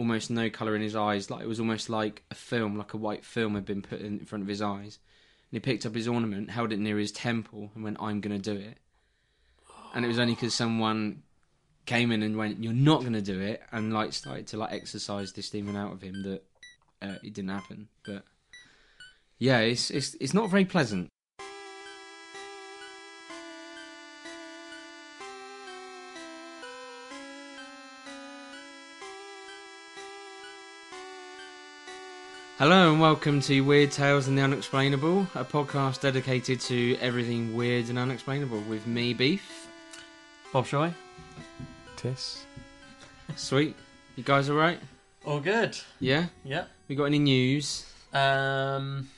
Almost no colour in his eyes. Like it was almost like a film, like a white film had been put in front of his eyes. And he picked up his ornament, held it near his temple, and went, "I'm going to do it." And it was only because someone came in and went, "You're not going to do it," and like started to like exorcise this demon out of him that uh, it didn't happen. But yeah, it's it's it's not very pleasant. Hello and welcome to Weird Tales and the Unexplainable, a podcast dedicated to everything weird and unexplainable with me, Beef. Bob Shoy. Tiss. Sweet. You guys alright? All good. Yeah? Yep. We got any news? Um,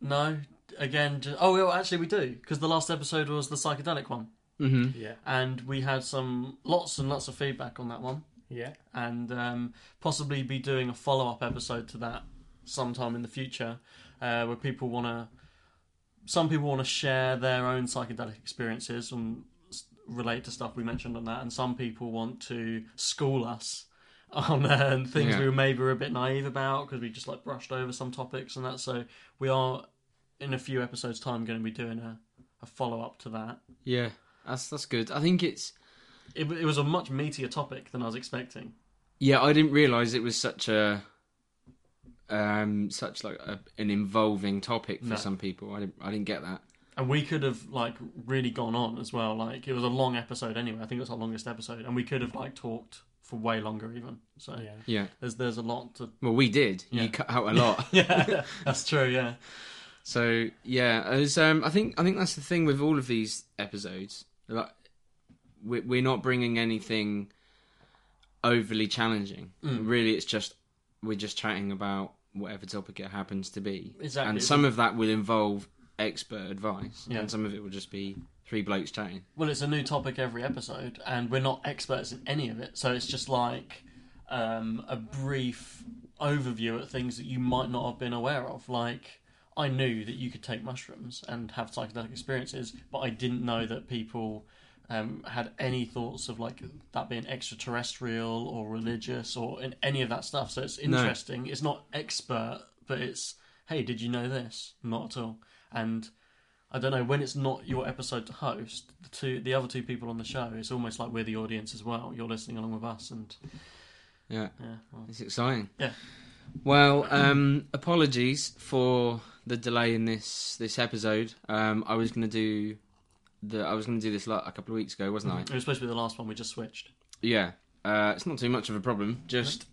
no. Again, just, oh, well, actually, we do because the last episode was the psychedelic one, Mm-hmm. Yeah. and we had some lots and lots of feedback on that one, Yeah. and um, possibly be doing a follow up episode to that sometime in the future, uh, where people want to. Some people want to share their own psychedelic experiences and relate to stuff we mentioned on that, and some people want to school us on uh, things Yeah. we were maybe were a bit naive about because we just like brushed over some topics and that. So we are in a few episodes' time going to be doing a, a follow up to that. Yeah, that's that's good. I think it's It, it was a much meatier topic than I was expecting. yeah. I didn't realise it was such a um such like a, an involving topic for No. some people. I didn't I didn't get that. And we could have like really gone on as well. Like it was a long episode anyway. I think it was our longest episode, and we could have like talked for way longer even. So Yeah. Yeah. there's there's a lot to. Well, we did. Yeah. You cut out a lot. Yeah, that's true. Yeah, So yeah, it was, um, I think I think that's the thing with all of these episodes. Like, we- we're not bringing anything overly challenging. Mm. Really, it's just we're just chatting about whatever topic it happens to be. Exactly. And some of that will involve expert advice, Yeah. and some of it will just be three blokes chatting. Well, it's a new topic every episode, and we're not experts in any of it. So it's just like um, a brief overview at things that you might not have been aware of. Like, I knew that you could take mushrooms and have psychedelic experiences, but I didn't know that people um, had any thoughts of like that being extraterrestrial or religious or in any of that stuff. So it's No. interesting. It's not expert, but it's hey, did you know this? Not at all. And I don't know when it's not your episode to host. The two, the other two people on the show, it's almost like we're the audience as well. You're listening along with us, and Yeah, yeah, well, it's exciting. yeah. Well, um, apologies for the delay in this this episode. Um, I was going to do the I was going to do this like a couple of weeks ago, wasn't I? It was supposed to be the last one. We just switched. Yeah, uh, it's not too much of a problem. Just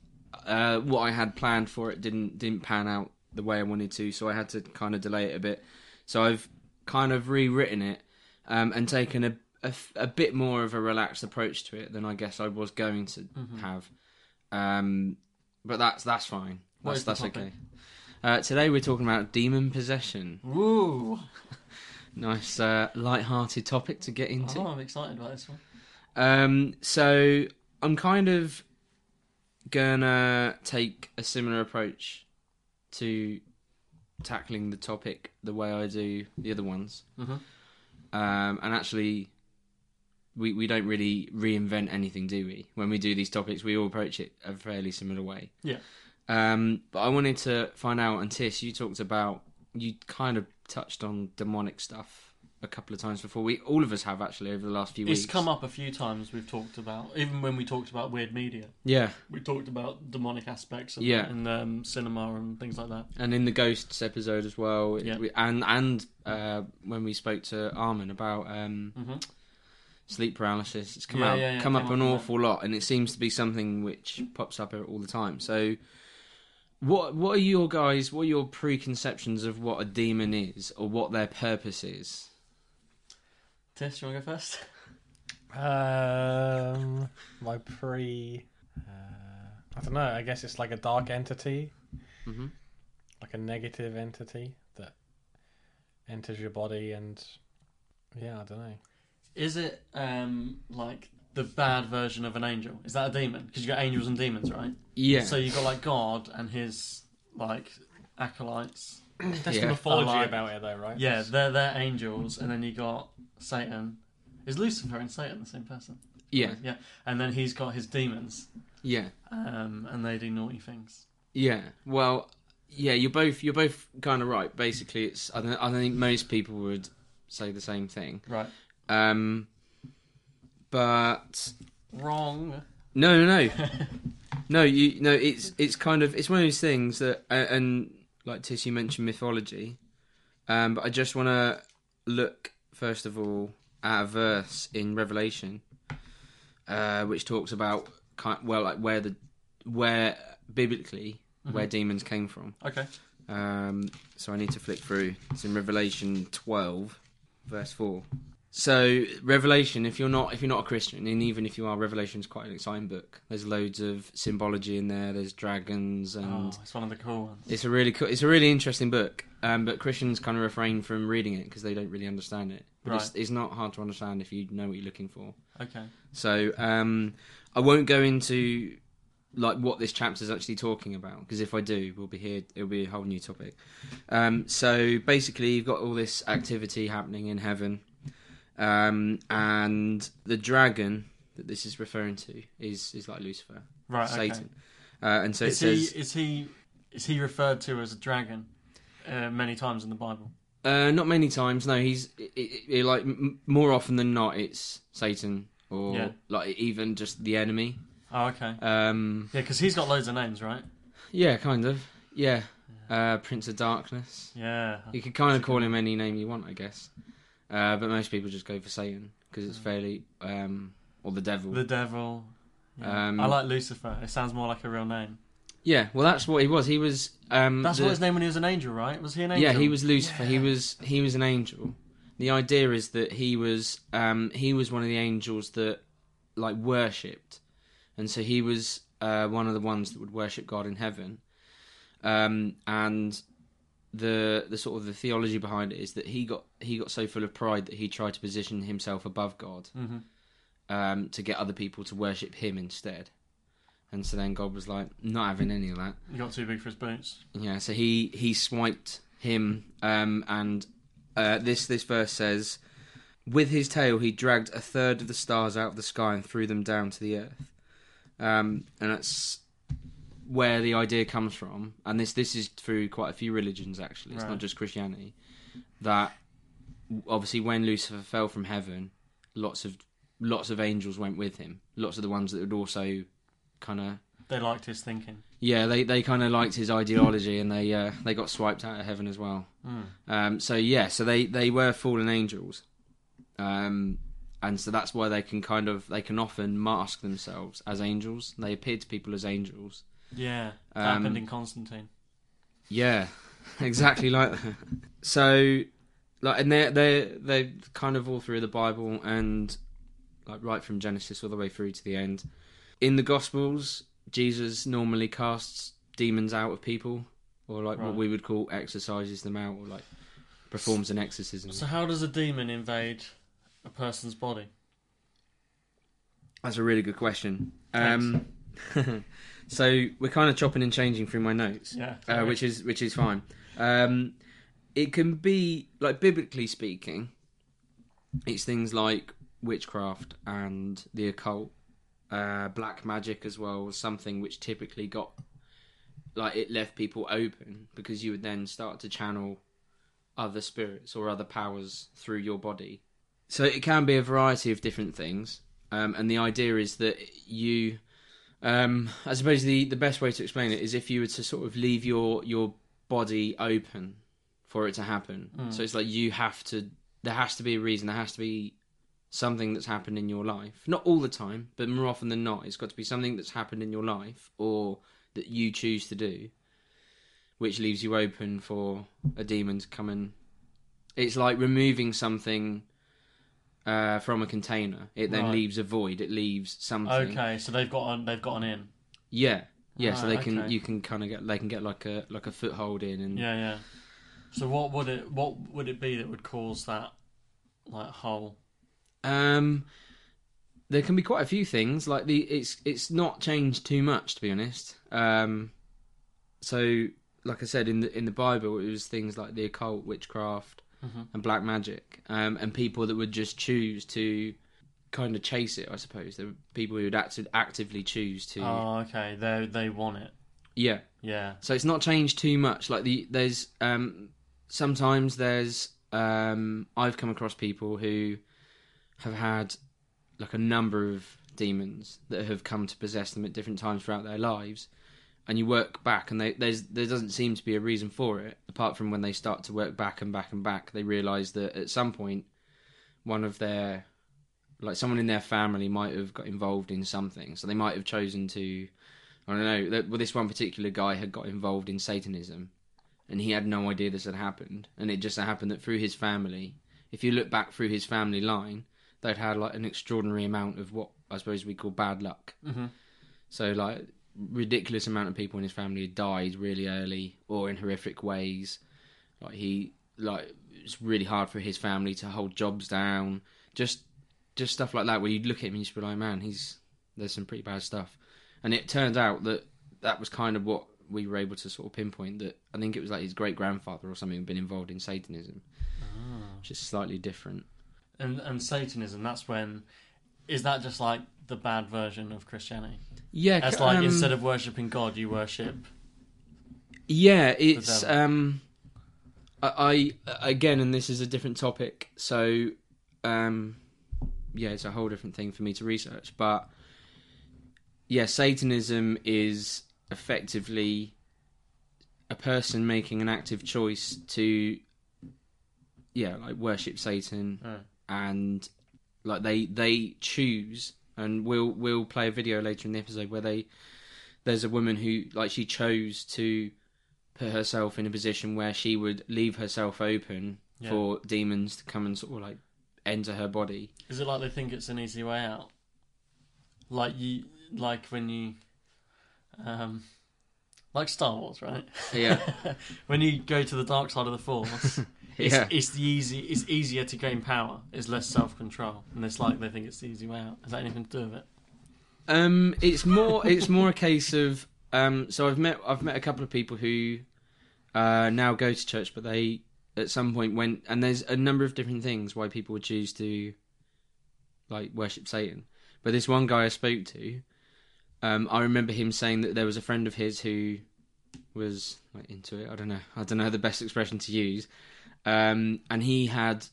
uh, what I had planned for it didn't didn't pan out the way I wanted to, so I had to kind of delay it a bit. So I've kind of rewritten it um, and taken a a bit more of a relaxed approach to it than I guess I was going to have. Um, but that's that's fine. What That's that's topic? okay. Uh, today we're talking about demon possession. Woo! Nice, uh, light-hearted topic to get into. Oh, I'm excited about this one. Um, so I'm kind of gonna take a similar approach to tackling the topic the way I do the other ones. Mhm. Um, and actually, we we don't really reinvent anything, do we? When we do these topics, we all approach it a fairly similar way. Yeah. Um, but I wanted to find out, and Tish, you talked about, you kind of touched on demonic stuff a couple of times before. We all of us have actually over the last few weeks. It's come up a few times. We've talked about even when we talked about weird media. Yeah, We talked about demonic aspects of Yeah. in um, cinema and things like that. and in the ghosts episode as well. Yeah. We- and and uh, when we spoke to Armin about um, hmm sleep paralysis, it's come Yeah, out yeah, yeah, come up up an awful lot, and it seems to be something which pops up all the time. So. What what are your guys? What are your preconceptions of what a demon is, or what their purpose is? Tess, you want to go first? Um, my pre. Uh, I don't know. I guess it's like a dark entity, hmm like a negative entity that enters your body, and yeah, I don't know. Is it um, like the bad version of an angel? Is that a demon? Because you got angels and demons, right? Yeah. So you got like God and his like acolytes. There's Yeah. mythology I like- about it, though, right? Yeah, they're they're angels, and then you got Satan. Is Lucifer and Satan the same person? yeah. Yeah, and then he's got his demons, Yeah. um, and they do naughty things. Yeah. Well, yeah, you're both you're both kind of right. Basically, it's I don't, I don't think most people would say the same thing. Right. Um, but Wrong. no, no, no, no. You no, it's it's kind of it's one of those things that uh, and like Tiss, you mentioned mythology. Um, but I just want to look first of all at a verse in Revelation, uh, which talks about kind well like where the where biblically where demons came from. Okay. Um, so I need to flick through. It's in Revelation 12, verse 4. So Revelation, if you're not if you're not a Christian, and even if you are, Revelation's quite an exciting book. There's loads of symbology in there. There's dragons, and Oh, it's one of the cool ones. it's a really cool, it's a really interesting book. Um, but Christians kind of refrain from reading it because they don't really understand it. But it's, it's not hard to understand if you know what you're looking for. Okay. So um, I won't go into like what this chapter is actually talking about because if I do, we'll be here. It'll be a whole new topic. Um, so basically, you've got all this activity happening in heaven, um, and the dragon that this is referring to is is like Lucifer, Right. Okay. Satan, uh, and so is it he says is he is he referred to as a dragon uh, many times in the Bible? uh, not many times. No, he's it, it, like m- more often than not, it's Satan or Yeah. like even just the enemy. Oh, okay. Um, Yeah, because he's got loads of names, right? Yeah, kind of. Yeah. Uh, Prince of Darkness. Yeah. You could kind of call him any name you want, I guess. Uh, but most people just go for Satan because Mm. it's fairly, um, or the devil. The devil. Yeah. Um, I like Lucifer. It sounds more like a real name. Yeah, well, that's what he was. He was. Um, That's the- what his name when he was an angel, right? Was he an angel? Yeah, he was Lucifer. He was he was an angel. The idea is that he was um, he was one of the angels that like worshipped, and so he was uh, one of the ones that would worship God in heaven. Um, and the the sort of the theology behind it is that he got he got so full of pride that he tried to position himself above God hmm um, to get other people to worship him instead. And so then God was like, not having any of that. He got too big for his boots. Yeah, so he he swiped him, um, and uh, this this verse says, "With his tail he dragged a third of the stars out of the sky and threw them down to the earth." Um, and that's where the idea comes from. And this this is through quite a few religions actually. It's Right. not just Christianity. That obviously when Lucifer fell from heaven, lots of lots of angels went with him. Lots of the ones that would also kind of They liked his thinking. yeah, they, they kind of liked his ideology and they uh, they got swiped out of heaven as well. Mm. Um, so yeah, so they, they were fallen angels, um, and so that's why they can kind of they can often mask themselves as angels. They appear to people as angels. Yeah, Um, happened in Constantine. Yeah, exactly like that. So like, and they they they kind of all through the Bible and like right from Genesis all the way through to the end. In the Gospels, Jesus normally casts demons out of people, or like what we would call exorcises them out, or like performs an exorcism. So how does a demon invade a person's body? That's a really good question. Um, so we're kind of chopping and changing through my notes. Yeah, uh, which is which is fine. Um, it can be like biblically speaking, it's things like witchcraft and the occult, uh, black magic as well was something which typically got like it left people open because you would then start to channel other spirits or other powers through your body. So it can be a variety of different things, um, and the idea is that you, um, I suppose the the best way to explain it is if you were to sort of leave your your body open for it to happen. So it's like you have to. There has to be a reason. There has to be something that's happened in your life. Not all the time, but more often than not, it's got to be something that's happened in your life or that you choose to do, which leaves you open for a demon to come in. It's like removing something uh, from a container. It then Right. leaves a void. It leaves something. Okay, so they've got an, they've got an in. Yeah, yeah. so Right, they can okay. you can kind of get they can get like a like a foothold in and Yeah, yeah. So what would it what would it be that would cause that like hole? Um, there can be quite a few things. Like the it's it's not changed too much to be honest. Um, so like I said in the in the Bible, it was things like the occult, witchcraft, and black magic, um, and people that would just choose to kind of chase it. I suppose there were people who would act- actively choose to. Oh, okay. They they want it. yeah, Yeah. so it's not changed too much. Like the there's um sometimes there's um I've come across people who have had like a number of demons that have come to possess them at different times throughout their lives. And you work back, and they, there's there doesn't seem to be a reason for it, apart from when they start to work back and back and back. They realise that at some point, one of their, like someone in their family, might have got involved in something. So they might have chosen to I don't know. Well, this one particular guy had got involved in Satanism, and he had no idea this had happened. And it just so happened that through his family, if you look back through his family line, they'd had like an extraordinary amount of what I suppose we call bad luck. Mhm. So like ridiculous amount of people in his family had died really early or in horrific ways. Like he like it's really hard for his family to hold jobs down. Just just stuff like that where you'd look at him and you'd be like, man, he's there's some pretty bad stuff. And it turned out that that was kind of what we were able to sort of pinpoint that I think it was like his great grandfather or something had been involved in Satanism, ah. which is slightly different. And and Satanism. That's when. Is that just like the bad version of Christianity? Yeah, That's c- like um, instead of worshiping God, you worship. Yeah, it's um, I, I again, and this is a different topic, so um, yeah, it's a whole different thing for me to research. But yeah, Satanism is effectively a person making an active choice to yeah, like worship Satan, Mm. and like they they choose, and we'll we'll play a video later in the episode where they there's a woman who like she chose to put herself in a position where she would leave herself open Yeah. for demons to come and sort of like enter her body. Is it like they think it's an easy way out? Like you, like when you, um, like Star Wars, right? Yeah. when you go to the dark side of the Force, it's, Yeah. it's the easy, it's easier to gain power. It's less self control, and it's like they think it's the easy way out. Has that anything to do with it? Um, it's more it's more a case of um. So I've met I've met a couple of people who uh now go to church, but they at some point went and there's a number of different things why people would choose to like worship Satan. But this one guy I spoke to, um, I remember him saying that there was a friend of his who was like into it. I don't know. I don't know the best expression to use. Um, and he had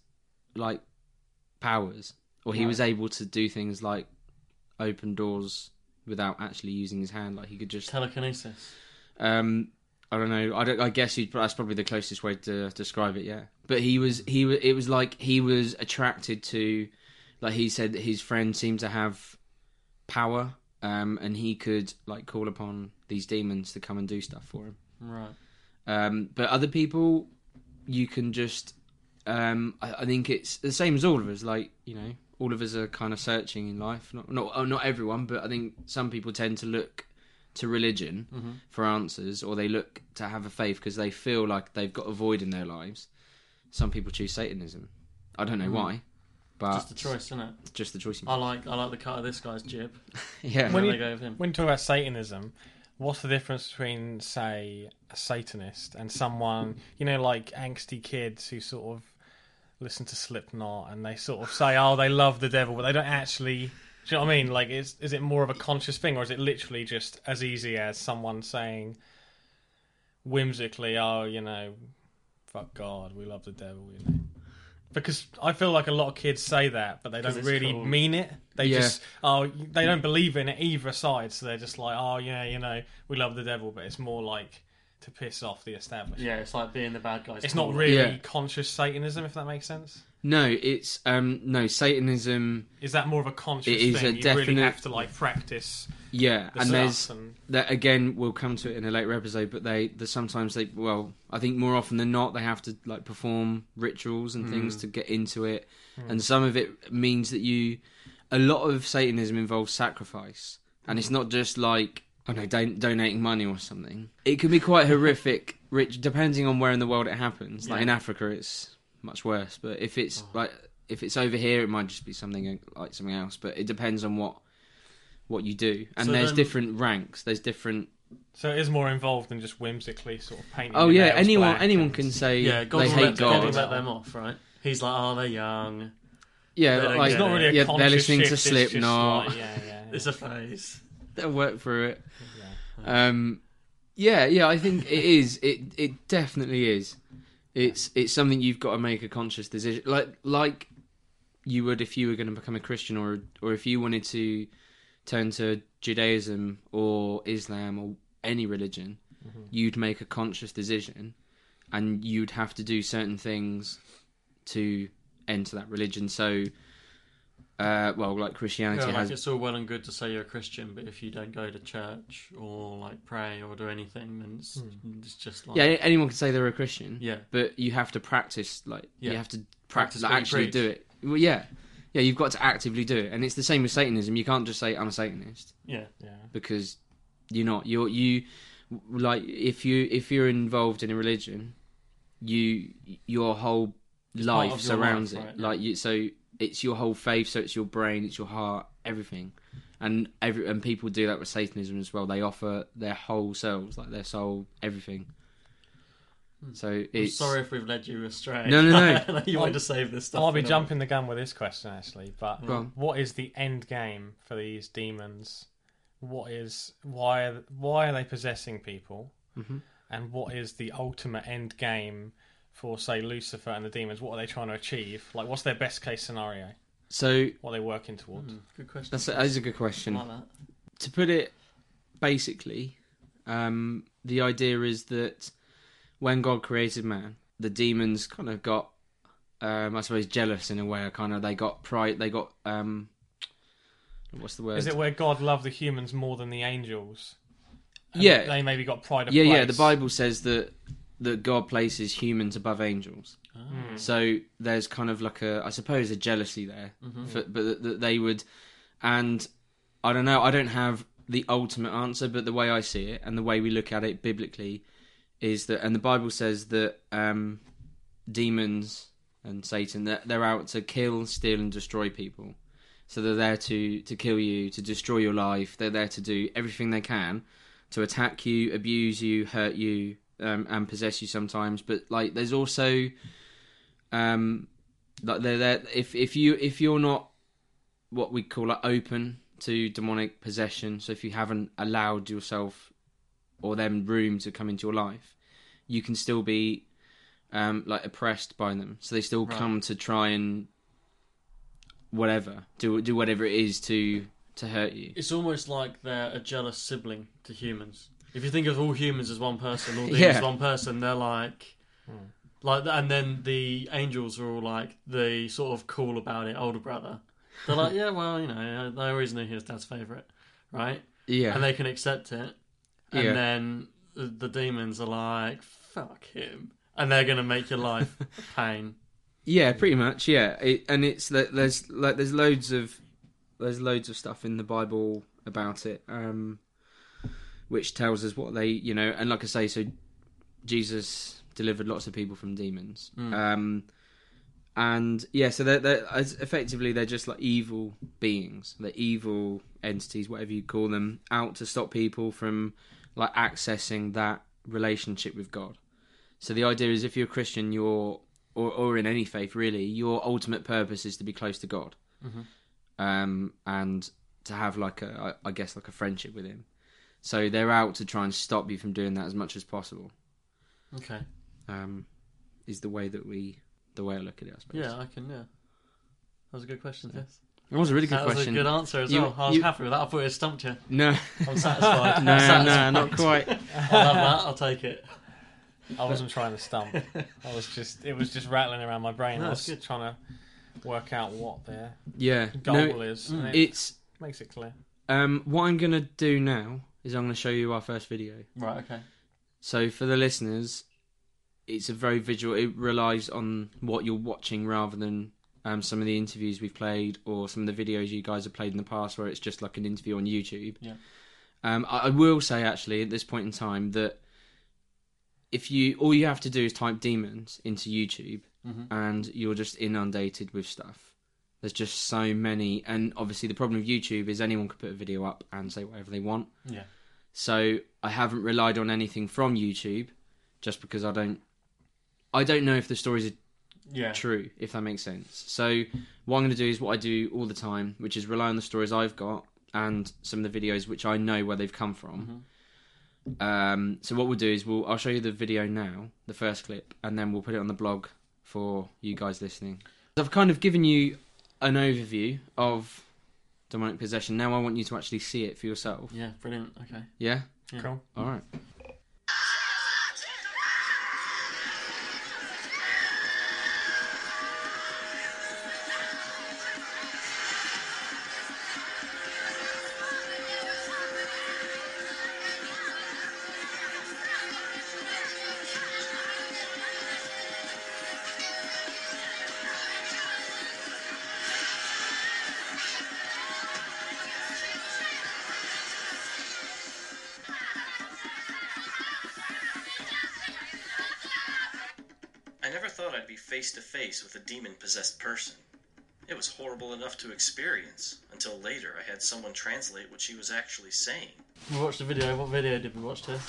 like powers, or he Right. was able to do things like open doors without actually using his hand. Like he could just. Telekinesis. Um, I don't know. I, don't, I guess you'd, that's probably the closest way to describe it. Yeah, but he was he was it was like he was attracted to, like he said that his friend seemed to have power, um, and he could like call upon these demons to come and do stuff for him. Right. Um, but other people, you can just. Um, I, I think it's the same as all of us. Like you know, all of us are kind of searching in life. Not not oh, not everyone, but I think some people tend to look to religion Mm-hmm. for answers, or they look to have a faith because they feel like they've got a void in their lives. Some people choose Satanism. I don't know why, but Just a choice, isn't it? it's Just the choice. I like I like the cut of this guy's jib. yeah. When When they you- go with him. When you talk about Satanism, what's the difference between, say, a Satanist and someone, you know, like angsty kids who sort of listen to Slipknot and they sort of say, oh, they love the devil, but they don't actually. Do you know what I mean? Like, is is it more of a conscious thing, or is it literally just as easy as someone saying whimsically, "Oh, you know, fuck God, we love the devil, you know. Because I feel like a lot of kids say that, but they don't really cool. mean it. They Yeah. just oh, they don't believe in it either side, so they're just like, oh yeah, you know, we love the devil, but it's more like to piss off the establishment. Yeah, it's like being the bad guys. It's not really Yeah. conscious Satanism, if that makes sense. No, it's um no Satanism. Is that more of a conscious It is thing? a you really definite- have to like practice Yeah, the and there's and that again. We'll come to it in a later episode, but they, the sometimes they well, I think more often than not they have to like perform rituals and things to get into it, and some of it means that you. A lot of Satanism involves sacrifice, and it's not just like I don't know, don- donating money or something. It can be quite horrific, rich, depending on where in the world it happens. Like in Africa, it's much worse, but if it's like if it's over here, it might just be something like something else. But it depends on what what you do, and So there's then- different ranks. There's different. so it is more involved than just whimsically sort of painting. Oh yeah, anyone anyone and- can say Yeah, they hate let, God. God. let them off, right? He's like, oh, they're young. Yeah, They don't like not really a yeah, they're listening to shift, it's Slipknot. like, yeah, yeah, yeah. It's a phase. They'll work through it. Yeah. Um, yeah, yeah, I think it is. It it definitely is. It's it's something you've got to make a conscious decision, like like you would if you were going to become a Christian, or or if you wanted to turn to Judaism or Islam or any religion, mm-hmm. you'd make a conscious decision, and you'd have to do certain things to enter that religion. So, uh, well, like Christianity Yeah, like has it's all well and good to say you're a Christian, but if you don't go to church or like pray or do anything, then it's, it's just like Yeah, anyone can say they're a Christian. Yeah. but you have to practice. Like Yeah. you have to Practice practice, what you actually preach. do it. Well, yeah, yeah. You've got to actively do it, and it's the same with Satanism. You can't just say I'm a Satanist yeah. yeah. because you're not. You're you like if you if you're involved in a religion, you your whole life surrounds life, it. right, yeah. Like you, so it's your whole faith. So it's your brain, it's your heart, everything. And every and people do that with Satanism as well. They offer their whole selves, like their soul, everything. So I'm sorry if we've led you astray. No, no, no. you wanted to save this stuff. I'll be for jumping the gun with this question actually, but what is the end game for these demons? What is why are, why are they possessing people? Mm-hmm. And what is the ultimate end game for say Lucifer and the demons? What are they trying to achieve? Like, what's their best case scenario? so What are they working towards? Mm, Good question. that's a, that is a good question. like that. to put it basically, um, the idea is that when God created man, the demons kind of got, um, I suppose, jealous in a way. Kind of, they got pride. They got, um, what's the word? Is it where God loved the humans more than the angels? And Yeah. they maybe got pride of yeah, place. yeah. The Bible says that that God places humans above angels. Hmm. So there's kind of like a, I suppose, a jealousy there, for, but that, that they would, and I don't know, I don't have the ultimate answer, but the way I see it and the way we look at it biblically is that, and the Bible says that um, demons and Satan that they're out to kill, steal, and destroy people. So they're there to to kill you, to destroy your life. They're there to do everything they can to attack you, abuse you, hurt you, um, and possess you sometimes. But like, there's also, um, like they're there. If if you if you're not what we call like open to demonic possession, so if you haven't allowed yourself or them room to come into your life, you can still be um, like oppressed by them. So they still Right. come to try and whatever do do whatever it is to to hurt you. It's almost like they're a jealous sibling to humans. If you think of all humans as one person, all demons Yeah. as one person, they're like, like, and then the angels are all like the sort of cool about it older brother. They're like, yeah, well, you know, they always knew he was dad's favorite, right? Yeah, And they can accept it. And Yeah. then the, the demons are like, fuck him, and they're gonna make your life pain. Yeah, pretty much. Yeah, it, and it's that there's like there's loads of there's loads of stuff in the Bible about it, um, which tells us what they you know, and like I say, so Jesus delivered lots of people from demons, um, and yeah, so they're, they're as effectively they're just like evil beings, they're evil entities, whatever you call them, out to stop people from like accessing that relationship with God. So the idea is, if you're a Christian, you're or, or in any faith really, your ultimate purpose is to be close to God, um, and to have like a, I guess, like a friendship with Him. So they're out to try and stop you from doing that as much as possible. Okay. Um, is the way that we the way I look at it. I suppose. Yeah, I can. Yeah, that was a good question. Yes, it was a really good that was question. a good answer as You- well. I was you- happy with that. I thought it stumped you. No, I'm satisfied. no, I'm no, not quite. I love that. I'll take it. I wasn't trying to stump. I was just it was just rattling around my brain. No, I was good. trying to work out what their Yeah, goal no, is. and it it's makes it clear. um. What I'm gonna do now is I'm gonna show you our first video. Right. Okay. So for the listeners, it's a very visual. It relies on what you're watching rather than um, some of the interviews we've played or some of the videos you guys have played in the past, where it's just like an interview on YouTube. Yeah. Um, I, I will say actually at this point in time that if you all you have to do is type demons into YouTube Mhm. and you're just inundated with stuff. There's just so many, and obviously the problem with YouTube is anyone can put a video up and say whatever they want. Yeah. So I haven't relied on anything from YouTube, just because I don't. I don't know if the stories are Yeah. true, if that makes sense. So what I'm going to do is what I do all the time, which is rely on the stories I've got and some of the videos which I know where they've come from. Um, so what we'll do is we'll I'll show you the video now, the first clip, and then we'll put it on the blog for you guys listening. I've kind of given you an overview of demonic possession. Now I want you to actually see it for yourself. Yeah. Brilliant. Okay. Yeah. Yeah. Cool. All right. Face with a demon possessed person. It was horrible enough to experience, until later I had someone translate what she was actually saying. We watched the video. What video did we watch, Tess?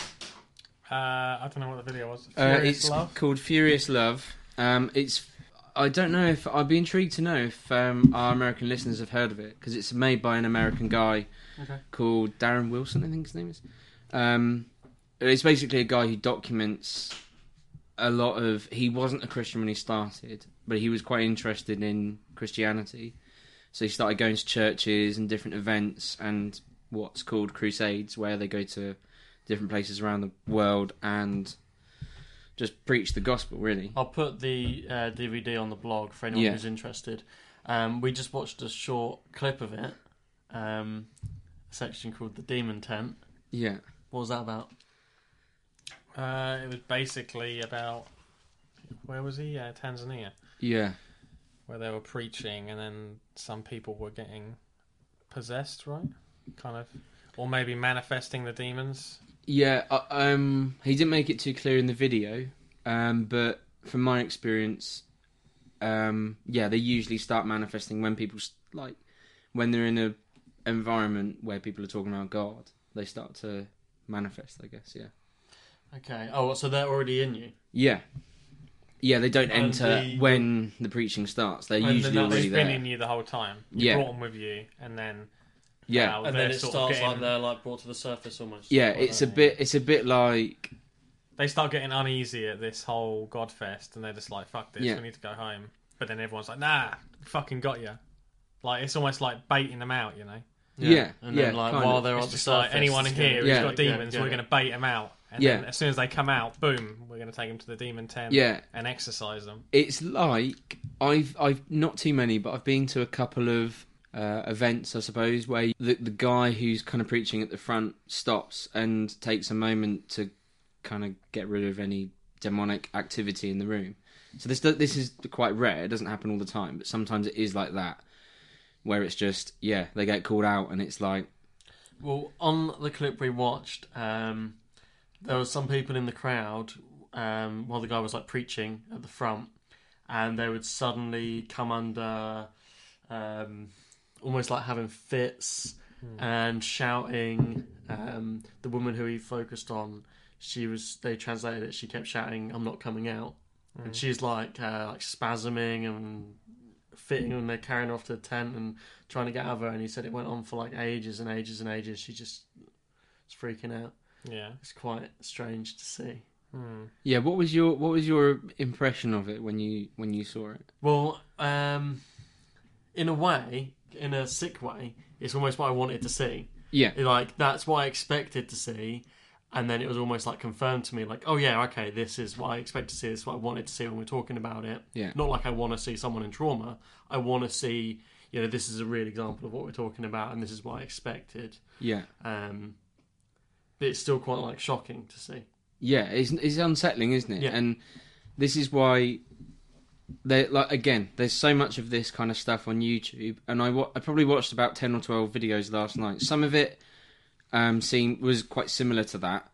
Uh, I don't know what the video was. Uh, Furious it's Love. called Furious Love. Um, it's. I don't know if I'd be intrigued to know if um, our American listeners have heard of it because it's made by an American guy Okay. called Darren Wilson. I think his name is. Um, it's basically a guy who documents a lot of. He wasn't a Christian when he started, but he was quite interested in Christianity. So he started going to churches and different events and what's called crusades, where they go to different places around the world and just preach the gospel. Really, I'll put the uh, DVD on the blog for anyone Yeah. who's interested. Um, we just watched a short clip of it. Um, a section called the Demon Tent. yeah, What was that about? Uh, it was basically about where was he? Uh, Tanzania, yeah, where they were preaching, and then some people were getting possessed, right? Kind of, or maybe manifesting the demons. yeah. Uh, um, he didn't make it too clear in the video, um, but from my experience, um, yeah, they usually start manifesting when people like when they're in a environment where people are talking about God. They start to manifest. I guess. Yeah. Okay. Oh, so they're already in you. Yeah. Yeah, they don't And enter the- when the preaching starts. They're And usually then already They've been there. in you the whole time. You Yeah. brought them with you, and then Yeah, now and they're then it sort of starts getting- like they're like brought to the surface almost. yeah. Like It's a that. bit. It's a bit like they start getting uneasy at this whole Godfest, and they're just like, "Fuck this, Yeah. we need to go home." But then everyone's like, "Nah, fucking got you." Like it's almost like baiting them out, you know. Yeah, And yeah, then like kind while of. they're It's on the just surface, like anyone in it's here gonna- who's Yeah. got demons, yeah, we're going to bait them out, and Yeah. then as soon as they come out, boom, we're going to take them to the demon tent, Yeah. and exorcise them. it's like I've I've not too many, but I've been to a couple of uh, events, I suppose, where the the guy who's kind of preaching at the front stops and takes a moment to kind of get rid of any demonic activity in the room. So this this is quite rare. It doesn't happen all the time, but sometimes it is like that, where it's just yeah they get called out and it's like Well, on the clip we watched, um, there were some people in the crowd um, while the guy was like preaching at the front, and they would suddenly come under um, almost like having fits and shouting. Um, the woman who he focused on, she was. They translated it. She kept shouting, "I'm not coming out," and she's like uh, like spasming and fitting and they're carrying her off to the tent and trying to get out of her and he said it went on for like ages and ages and ages she just was freaking out Yeah, it's quite strange to see Yeah, what was your what was your impression of it when you when you saw it? Well, um, in a way, in a sick way, it's almost what I wanted to see. Yeah, Like that's what I expected to see, and then it was almost like confirmed to me, like, oh yeah, okay, this is what I expect to see. This is what I wanted to see when we're talking about it. Yeah. Not like I want to see someone in trauma. I want to see, you know, this is a real example of what we're talking about, and this is what I expected. yeah, Um, but it's still quite like shocking to see. yeah. It's it's unsettling, isn't it? Yeah. And this is why they like again. There's so much of this kind of stuff on YouTube, and I wa- I probably watched about ten or twelve videos last night. Some of it um seemed was quite similar to that.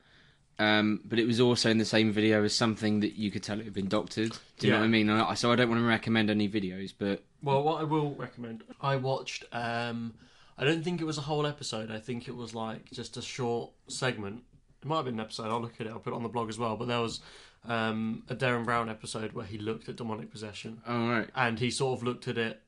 Um, but it was also in the same video as something that you could tell it had been doctored. Do you know what I mean? And I- So I don't want to recommend any videos, but Well, what I will recommend, I watched. Um, I don't think it was a whole episode. I think it was like just a short segment. It might have been an episode. I'll look at it. I'll put it on the blog as well. But there was um, a Derren Brown episode where he looked at demonic possession, all right. and he sort of looked at it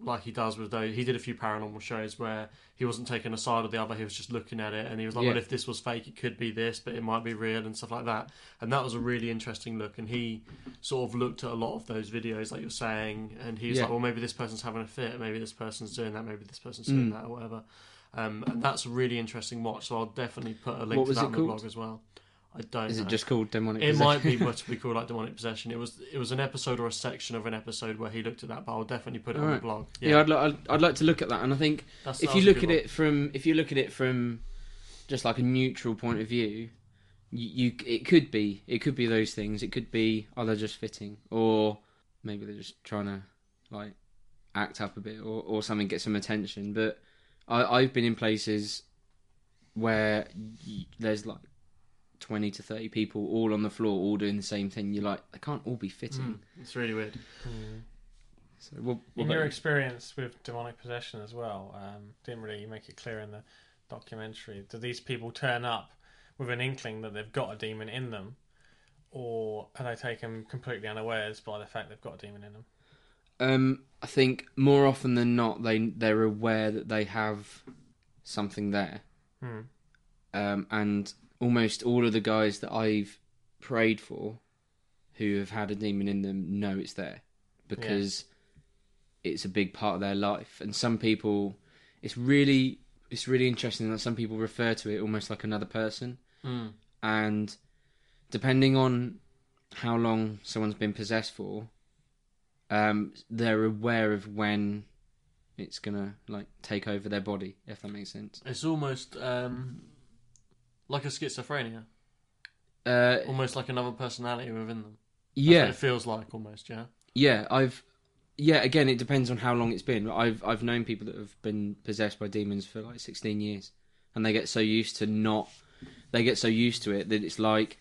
like he does with those. He did a few paranormal shows where he wasn't taking a side or the other. He was just looking at it, and he was like, Yeah. "Well, if this was fake, it could be this, but it might be real and stuff like that." And that was a really interesting look. And he sort of looked at a lot of those videos, like you're saying, and he was Yeah. like, "Well, maybe this person's having a fit. Maybe this person's doing that. Maybe this person's doing Mm. that, or whatever." Um, and that's a really interesting watch. So I'll definitely put a link to that it on the blog as well. I don't. Is know. it just called demonic? It might be what we call like demonic possession. It was it was an episode or a section of an episode where he looked at that, but I'll definitely put it on Alright. the blog. Yeah, I'd, li- I'd, I'd like to look at that, and I think That's- if you look at one. it from if you look at it from just like a neutral point of view, you, you it could be it could be those things. It could be oh they're just fitting, or maybe they're just trying to like act up a bit or, or something, get some attention. But I, I've been in places where y there's like twenty to thirty people all on the floor, all doing the same thing. You're like they can't all be fitting. Mm, it's really weird. So what, what In your you? experience with demonic possession as well, um, didn't really make it clear in the documentary. Do these people turn up with an inkling that they've got a demon in them, or are they taken completely unawares by the fact they've got a demon in them? Um, I think more often than not, they they're aware that they have something there, Hmm. um, and almost all of the guys that I've prayed for, who have had a demon in them, know it's there, because it's a big part of their life. And some people, it's really it's really interesting that some people refer to it almost like another person, Mm. and depending on how long someone's been possessed for, um, they're aware of when it's gonna like take over their body, if that makes sense. It's almost um, like a schizophrenia, Uh, almost like another personality within them. That's yeah, it feels like almost. Yeah. yeah. I've yeah. Again, it depends on how long it's been. I've I've known people that have been possessed by demons for like sixteen years, and they get so used to not. They get so used to it that it's like.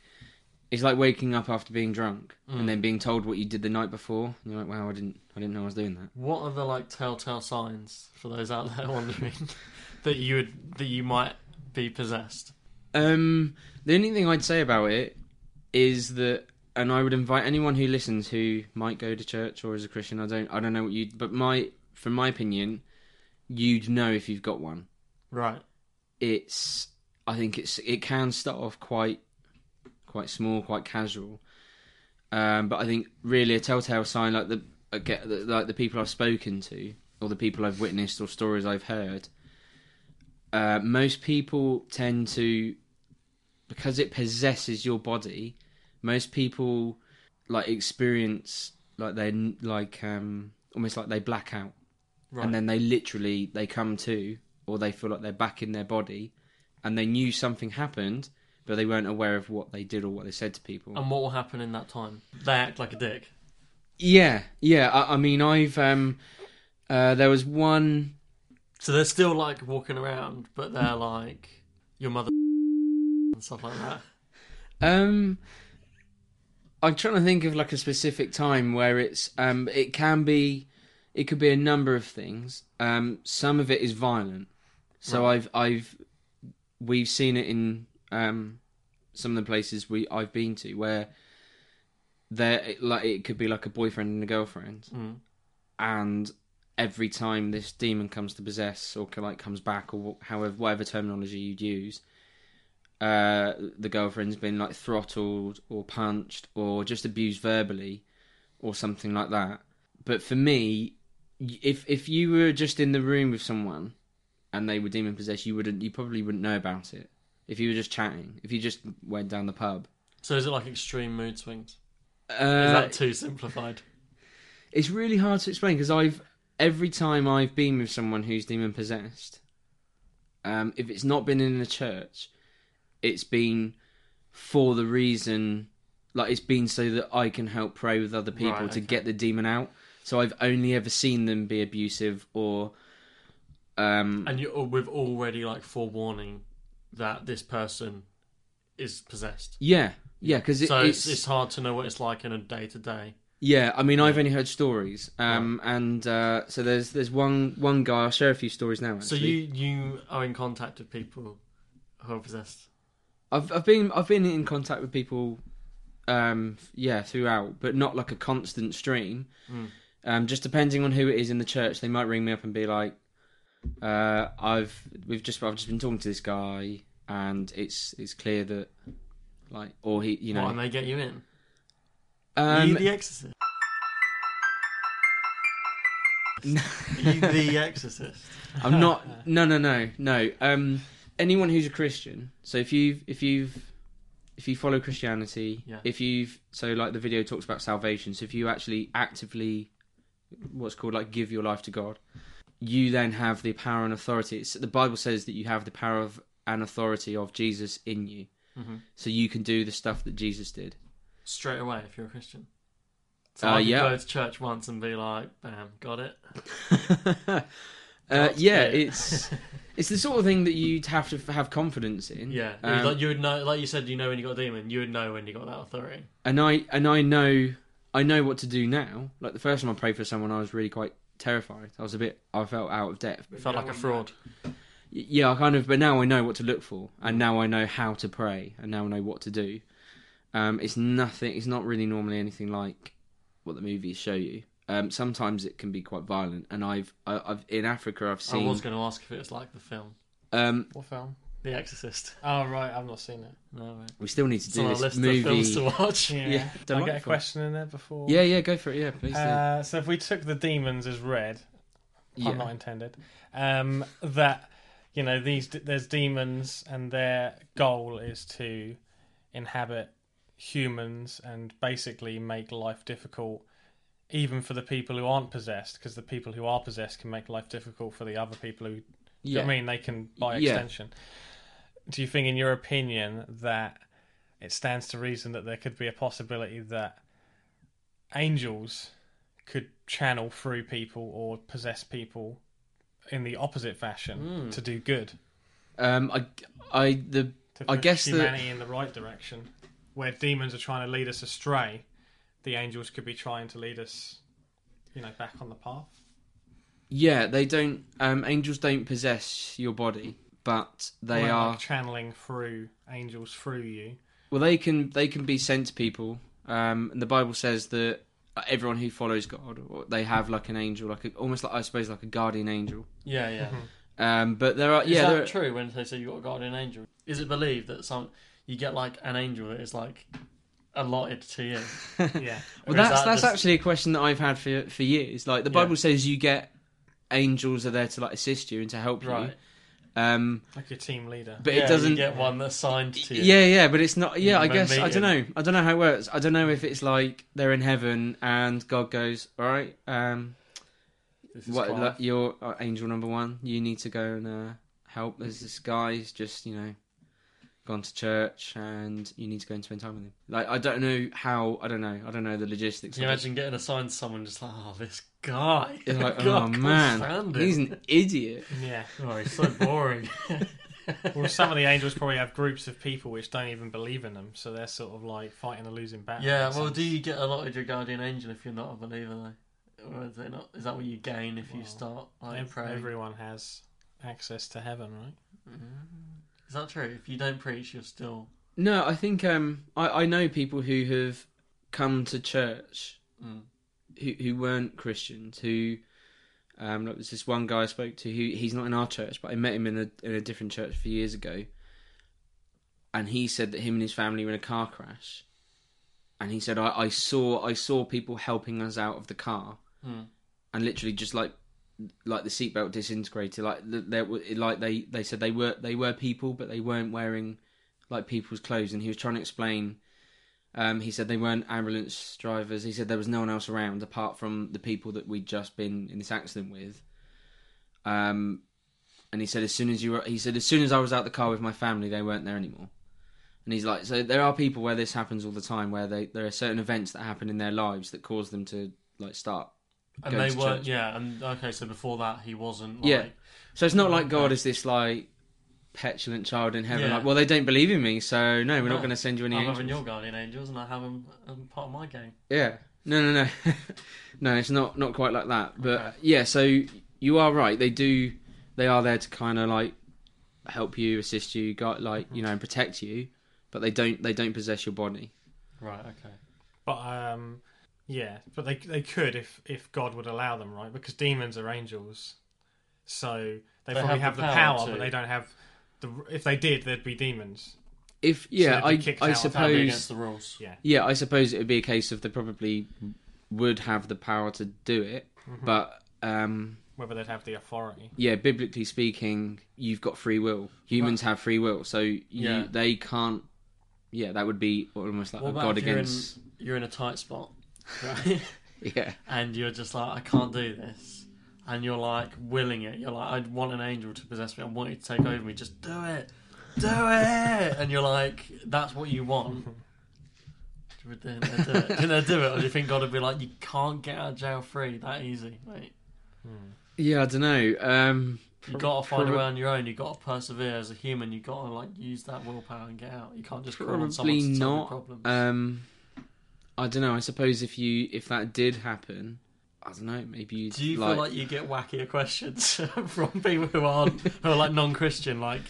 It's like waking up after being drunk and then being told what you did the night before. And you're like, "Wow, I didn't, I didn't know I was doing that." What are the like telltale signs for those out there wondering that you would that you might be possessed? Um, the only thing I'd say about it is that, and I would invite anyone who listens who might go to church or is a Christian. I don't, I don't know what you, but my, from my opinion, you'd know if you've got one. Right. It's, I think it's, it can start off quite, quite small, quite casual. Um, but I think really a telltale sign, like the, get like the people I've spoken to, or the people I've witnessed, or stories I've heard. Uh, most people tend to because it possesses your body, most people like experience like they like um almost like they black out, Right. and then they literally they come to or they feel like they're back in their body, and they knew something happened, but they weren't aware of what they did or what they said to people. and what will happen in that time? They act like a dick. yeah, yeah. I, I mean, I've um uh there was one So they're still like walking around, but they're like your mother and stuff like that. Um, I'm trying to think of like a specific time where it's um, it can be, it could be a number of things. Um, some of it is violent, so I've I've we've seen it in um some of the places we I've been to where there it, like it could be like a boyfriend and a girlfriend, Mm. and every time this demon comes to possess or like comes back or however whatever terminology you'd use, uh, the girlfriend's been like throttled or punched or just abused verbally or something like that. But for me, if if you were just in the room with someone and they were demon possessed, you wouldn't you probably wouldn't know about it. If you were just chatting, if you just went down the pub. So is it like extreme mood swings? Uh, Is that too simplified? It's really hard to explain because I've every time I've been with someone who's demon possessed, um, if it's not been in a church, it's been for the reason like it's been so that I can help pray with other people Right, to okay. get the demon out. So I've only ever seen them be abusive or um And you with already like forewarning that this person is possessed. yeah yeah because it, so it's, it's, hard to know what it's like in a day to day. Yeah, I mean, I've only heard stories, um, and uh, so there's there's one one guy. I'll share a few stories now. So you you are in contact with people who are possessed. I've I've been I've been in contact with people, um, yeah, throughout, but not like a constant stream. Mm. Um, just depending on who it is in the church, they might ring me up and be like, uh, "I've we've just I've just been talking to this guy, and it's it's clear that, like, or he, you know, What, and they get you in. um, you the Exorcist. you the Exorcist. I'm not. No, no, no, no. Um, anyone who's a Christian. So if you've if you've if you follow Christianity, Yeah. if you've so like the video talks about salvation. So if you actually actively, what's called like give your life to God, you then have the power and authority. It's, the Bible says that you have the power of and authority of Jesus in you, Mhm. so you can do the stuff that Jesus did. Straight away, if you're a Christian. So Uh, I could yeah. go to church once and be like, "Bam, got it." uh, yeah, it's it's the sort of thing that you'd have to f- have confidence in. Yeah, Um, like you would know, like you said, you know when you got a demon, you would know when you got that authority. and I and I know I know what to do now. Like the first time I prayed for someone, I was really quite terrified. I was a bit, I felt out of depth. It felt like a fraud. Y- Yeah, I kind of, but now I know what to look for, and now I know how to pray, and now I know what to do. Um, it's nothing. It's not really normally anything like what the movies show you. Um, sometimes it can be quite violent, and I've, I, I've in Africa, I've seen. I was going to ask if it was like the film, Um, What film? The Exorcist. Oh right, I've not seen it. No, right. we still need to It's do our this list movie. of films to watch. Yeah. Yeah, Did I get a question in there before? Yeah, yeah, go for it. Yeah, please do. Uh, so if we took the demons as red, yeah. pun not intended, um, that you know these there's demons and their goal is to inhabit humans and basically make life difficult even for the people who aren't possessed because the people who are possessed can make life difficult for the other people who yeah. I mean they can by Yeah. extension do you think in your opinion that it stands to reason that there could be a possibility that angels could channel through people or possess people in the opposite fashion Hmm. to do good Um, I, I, the, I guess humanity in the right direction where demons are trying to lead us astray the angels could be trying to lead us you know back on the path yeah, they don't. Um, angels don't possess your body, but they Well, are. like channeling through angels through you Well, they can they can be sent to people. Um, and the Bible says that everyone who follows God, they have like an angel, like a, almost like I suppose like a guardian angel. Yeah, yeah. Um, but there are Is yeah, that are, true when they say you got a guardian angel? Is it believed that some you get like an angel that is like allotted to you? yeah well that's that that's just- actually a question that I've had for for years. Like the Yeah. Bible says, you get angels are there to like assist you and to help right. you. Um, like your team leader but yeah, it doesn't you get one that's signed to you. Yeah, yeah, but it's not. Yeah, I guess meet I don't know. I don't know how it works. I don't know if it's like they're in heaven and God goes, "All right, um, what fine. like, you're uh, angel number one. You need to go and uh, help. There's this guy who's just you know gone to church, and you need to go and spend time with him. Like I don't know how. I don't know. I don't know the logistics. Can you imagine getting assigned to someone just like, oh, this guy. It's like, God, oh man, he's an idiot. yeah Oh, he's so boring. Well, some of the angels probably have groups of people which don't even believe in them, so they're sort of like fighting a losing battle. yeah, well, sense. do you get allotted your guardian angel if you're not a believer, though? Or is, it not, is that what you gain if you start like, Ev- praying? everyone has access to heaven, right? Mm-hmm. Is that true? If you don't preach, you're still. No, I think um, I I know people who have come to church Mm. who who weren't Christians who um like there's this one guy I spoke to who he's not in our church but I met him in a in a different church a few years ago and he said that him and his family were in a car crash, and he said I, I saw I saw people helping us out of the car, Hmm. and literally just like like the seatbelt disintegrated, like th- there were like they they said they were they were people, but they weren't wearing like people's clothes, and he was trying to explain. Um, he said they weren't ambulance drivers. He said there was no one else around apart from the people that we'd just been in this accident with. Um, and he said as soon as you were, he said as soon as I was out the car with my family, they weren't there anymore. And he's like, so there are people where this happens all the time, where they there are certain events that happen in their lives that cause them to like start. And they weren't, church. yeah. And okay, so before that, he wasn't. Like, Yeah. So it's not like God is this like petulant child in heaven, Yeah. like, well, they don't believe in me, so no, we're No. not going to send you any I'm angels. having your guardian angels, and I have them as part of my game. Yeah. No, no, no. no, it's not not quite like that. But Okay. yeah, so you are right. They do. They are there to kind of like help you, assist you, got like you know, and protect you. But they don't. They don't possess your body. Right. Okay. But um, yeah, but they they could if if God would allow them, right? Because demons are angels, so they, They probably have have the the power power, to- but they don't have the. If they did, there'd be demons. If yeah, they'd be I kicked I out of That'd be against suppose the rules. Yeah, yeah, I suppose it would be a case of they probably would have the power to do it, Mm-hmm. but um whether they'd have the authority. yeah, biblically speaking, you've got free will. Humans have free will, so you, Yeah. they can't. Yeah, that would be almost like What a about god if you're against. in you're in a tight spot, right? Yeah, and you're just like, I can't do this, and you're like willing it. You're like, I want an angel to possess me. I want you to take over me. Just do it, do it. And you're like, that's what you want. Think they'd do it? Do it, or do you think God would be like, you can't get out of jail free that easy, mate? yeah, I don't know. Um, You got to find a way on your own. You got to persevere as a human. You got to like use that willpower and get out. You can't just call on someone to not. problems. Um, I don't know. I suppose if you if that did happen, I don't know. Maybe you Do you like, feel like you get wackier questions from people who aren't who are like non-Christian? Like,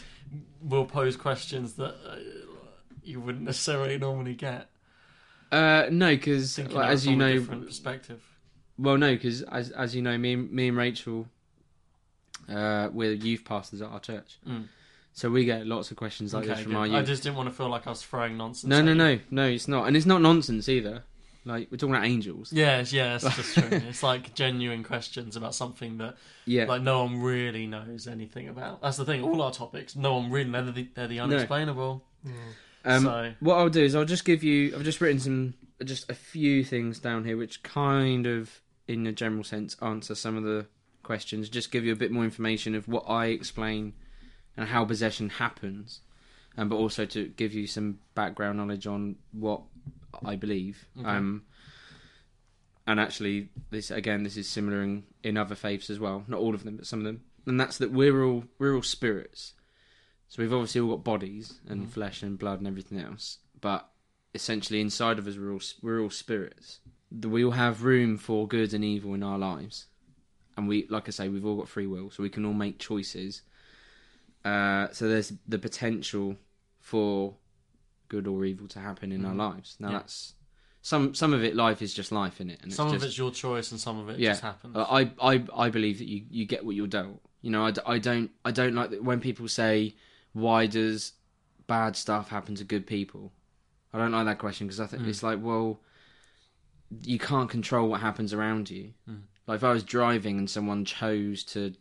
will pose questions that uh, you wouldn't necessarily normally get. uh, no, because like, as you know, different perspective. well, no, because as as you know, me and, me and Rachel, uh, we're youth pastors at our church, Mm. So we get lots of questions like Okay, this from good. our I just didn't want to feel like I was throwing nonsense. No, no, you. no, no. It's not, and it's not nonsense either. Like we're talking about angels. Yes, yeah, that's just true. It's like genuine questions about something that Yeah, like no one really knows anything about. That's the thing. All our topics, no one really. They're the, they're the unexplainable. Um, so What I'll do is I'll just give you. I've just written some, just a few things down here, which kind of, in a general sense, answer some of the questions. Just give you a bit more information of what I explain and how possession happens, um, but also to give you some background knowledge on what I believe. Um, and actually, this again, this is similar in, in other faiths as well. Not all of them, but some of them. And that's that we're all we're all spirits. So we've obviously all got bodies and flesh and blood and everything else, but essentially inside of us we're all we're all spirits. We all have room for good and evil in our lives, and we, like I say, we've all got free will, so we can all make choices. Uh, so there's the potential for good or evil to happen in our mm. lives. Now Yeah. that's some some of it. Life is just life in it, and some it's of just, it's your choice, and some of it yeah. just happens. I, I, I believe that you, you get what you're dealt. You know, I, I don't I don't like that when people say, "Why does bad stuff happen to good people?" I don't like that question because I think mm. it's like, well, you can't control what happens around you. Mm. Like if I was driving and someone chose to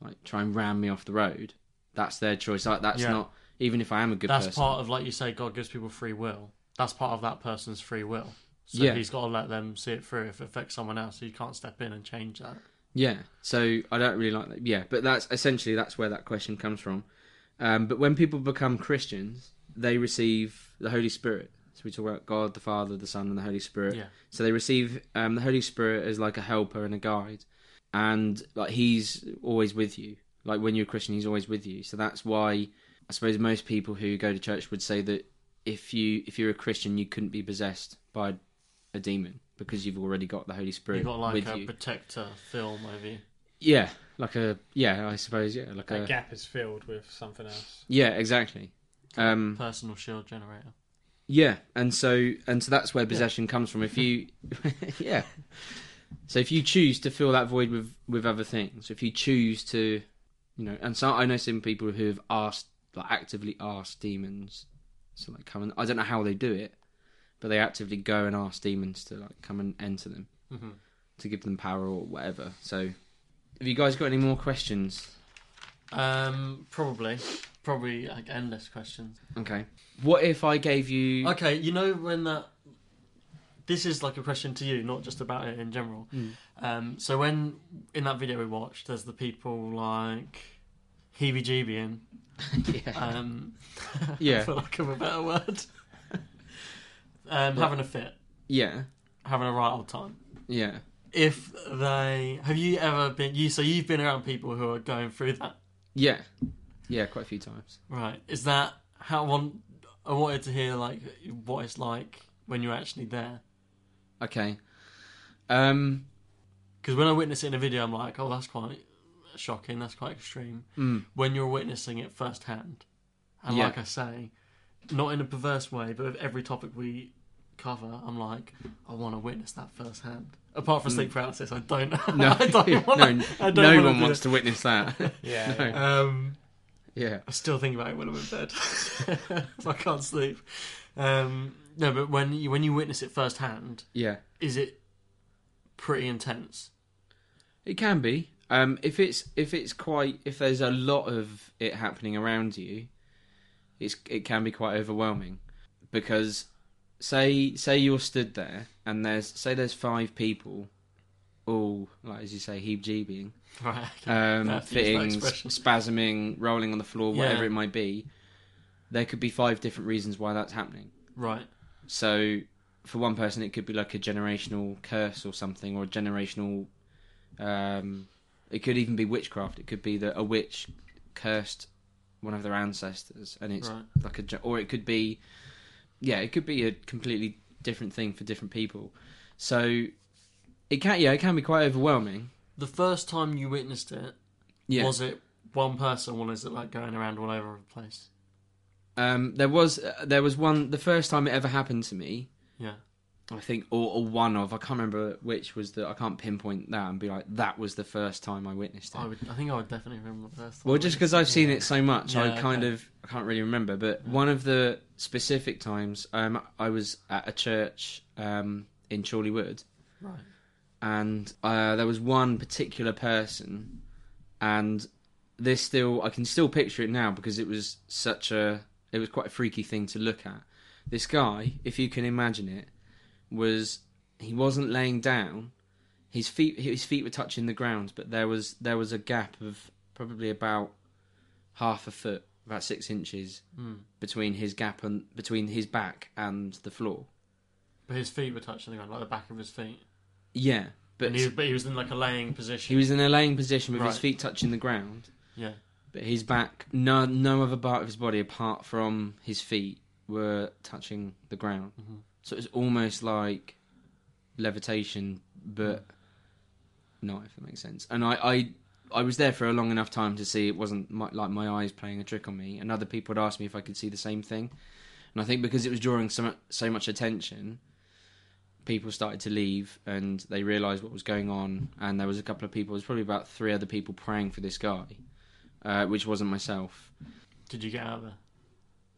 like try and ram me off the road, that's their choice. Like that's Yeah. not even if I am a good That's person. part of like you say, God gives people free will. That's part of that person's free will. So Yeah. he's got to let them see it through. If it affects someone else, you can't step in and change that. Yeah. So I don't really like that. Yeah, but that's essentially that's where that question comes from. Um, but when people become Christians, they receive the Holy Spirit. So we talk about God, the Father, the Son, and the Holy Spirit. Yeah. So they receive um, the Holy Spirit as like a helper and a guide, and like He's always with you. Like when you're a Christian, He's always with you. So that's why I suppose most people who go to church would say that if you if you're a Christian, you couldn't be possessed by a demon because you've already got the Holy Spirit You've got like with a you. protector film over you. Yeah, like a yeah, I suppose yeah, like That a gap is filled with something else. yeah, exactly. Um, Personal shield generator. yeah, and so and so that's where possession comes from. If you yeah, so if you choose to fill that void with with other things, if you choose to, you know, and so I know some people who have asked like actively asked demons So like come and I don't know how they do it, but they actively go and ask demons to like come and enter them Mhm. to give them power or whatever. So, have you guys got any more questions? Um, probably, probably like endless questions. Okay. What if I gave you? Okay, you know when that. This is like a question to you, not just about it in general. Um, so when in that video we watched, there's the people like heebie-jeebying, yeah. um, Yeah. for lack of a better word, um, having a fit, Yeah. having a right old time. Yeah. If they have you ever been you so you've been around people who are going through that Yeah. Yeah. Quite a few times. right? Is that how one? I wanted to hear like what it's like when you're actually there. Okay. Um. Because when I witness it in a video, I'm like, oh, that's quite shocking. That's quite extreme. mm, When you're witnessing it firsthand, and Yeah. like I say, not in a perverse way, but with every topic we cover, I'm like, I want to witness that firsthand. Apart from sleep paralysis, I don't. Mm. No. I don't want no. I don't no wanna one wants it. to witness that. Yeah, No. yeah. Um, yeah. I still think about it when I'm in bed. I can't sleep. Um, no, but when you when you witness it firsthand, Yeah. is it pretty intense? It can be. Um, if it's if it's quite if there's a lot of it happening around you, it's it can be quite overwhelming because say say you're stood there and there's say there's five people, all like as you say heebie-jeebying, Right. um, Have to use that fitting, spasming, rolling on the floor, whatever it might be. There could be five different reasons why that's happening. Right. So, for one person, it could be like a generational curse or something, or a generational. Um, it could even be witchcraft. It could be that a witch cursed one of their ancestors, and it's Right. like a. Or it could be, yeah, it could be a completely different thing for different people. So, it can yeah, it can be quite overwhelming. The first time you witnessed it, Yeah. was it one person, or is it like going around all over the place? Um, there was uh, there was one the first time it ever happened to me. Yeah. I think, or, or one of I can't remember which was the I can't pinpoint that and be like that was the first time I witnessed it. I would. I think I would definitely remember the first. time well, just because I've seen it so much, I kind okay. of I can't really remember. But one of the specific times, um, I was at a church um, in Chorleywood, Right. and uh, there was one particular person, and this still I can still picture it now because it was such a it was quite a freaky thing to look at. This guy, if you can imagine it, was he wasn't laying down. His feet his feet were touching the ground, but there was there was a gap of probably about half a foot, about six inches Hmm. between his gap and between his back and the floor. But his feet were touching the ground, like the back of his feet. Yeah, but he, but he was in like a laying position. he was in a laying position with his feet touching the ground. Yeah. But his back, no, no other part of his body apart from his feet were touching the ground. Mm-hmm. So it was almost like levitation, but not if that makes sense. And I, I, I was there for a long enough time to see it wasn't my, like my eyes playing a trick on me. And other people had asked me if I could see the same thing. And I think because it was drawing so much, so much attention, people started to leave and they realised what was going on. And there was a couple of people, there was probably about three other people praying for this guy, uh, which wasn't myself. Did you get out of there?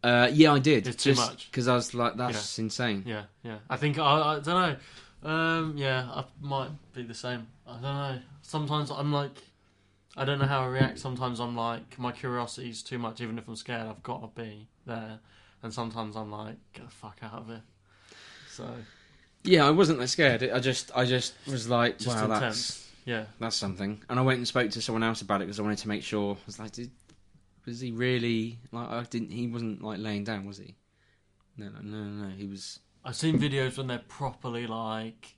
Uh, yeah, I did. It's too much. because I was like, "That's insane." Yeah, yeah. I think I, I don't know. Um, yeah, I might be the same. I don't know. Sometimes I'm like, I don't know how I react. Sometimes I'm like, my curiosity's too much. Even if I'm scared, I've got to be there. And sometimes I'm like, get the fuck out of here. So Yeah, I wasn't that scared. I just, I just was like, just "Wow, intense. that's Yeah, that's something." And I went and spoke to someone else about it because I wanted to make sure. I was like, Did, "Was he really like? I didn't. He wasn't like laying down, was he?" No, no, no, no. He was. I've seen videos when they're properly like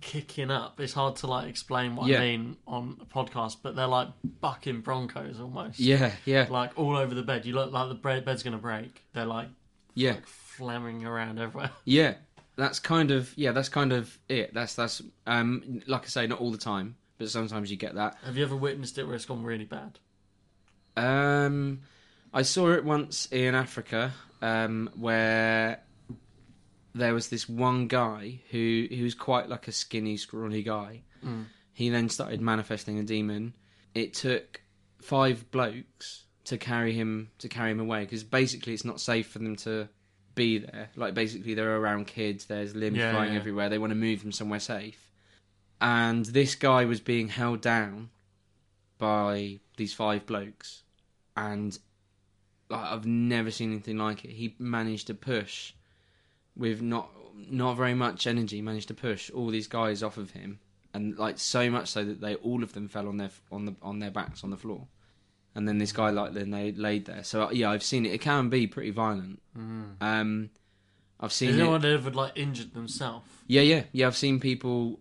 kicking up. It's hard to like explain what Yeah. I mean on a podcast, but they're like bucking broncos almost. Yeah, yeah, Like all over the bed. You look like the bed's gonna break. They're like yeah, like flamming around everywhere. yeah. That's kind of yeah. That's kind of it. That's that's um. Like I say, not all the time, but sometimes you get that. Have you ever witnessed it where it's gone really bad? Um, I saw it once in Africa, um, where there was this one guy who who was quite like a skinny, scrawny guy. He then started manifesting a demon. It took five blokes to carry him to carry him away because basically it's not safe for them to be there. Like basically, they're around kids. There's limbs Yeah, flying yeah. everywhere. They want to move them somewhere safe. And this guy was being held down by these five blokes, and like, I've never seen anything like it. He managed to push with not not very much energy. Managed to push all these guys off of him, and like so much so that they all of them fell on their on the on their backs on the floor. And then this guy like then they laid there. So yeah, I've seen it. It can be pretty violent. Um, I've seen Has it. anyone ever like injured themselves? Yeah, yeah, yeah. I've seen people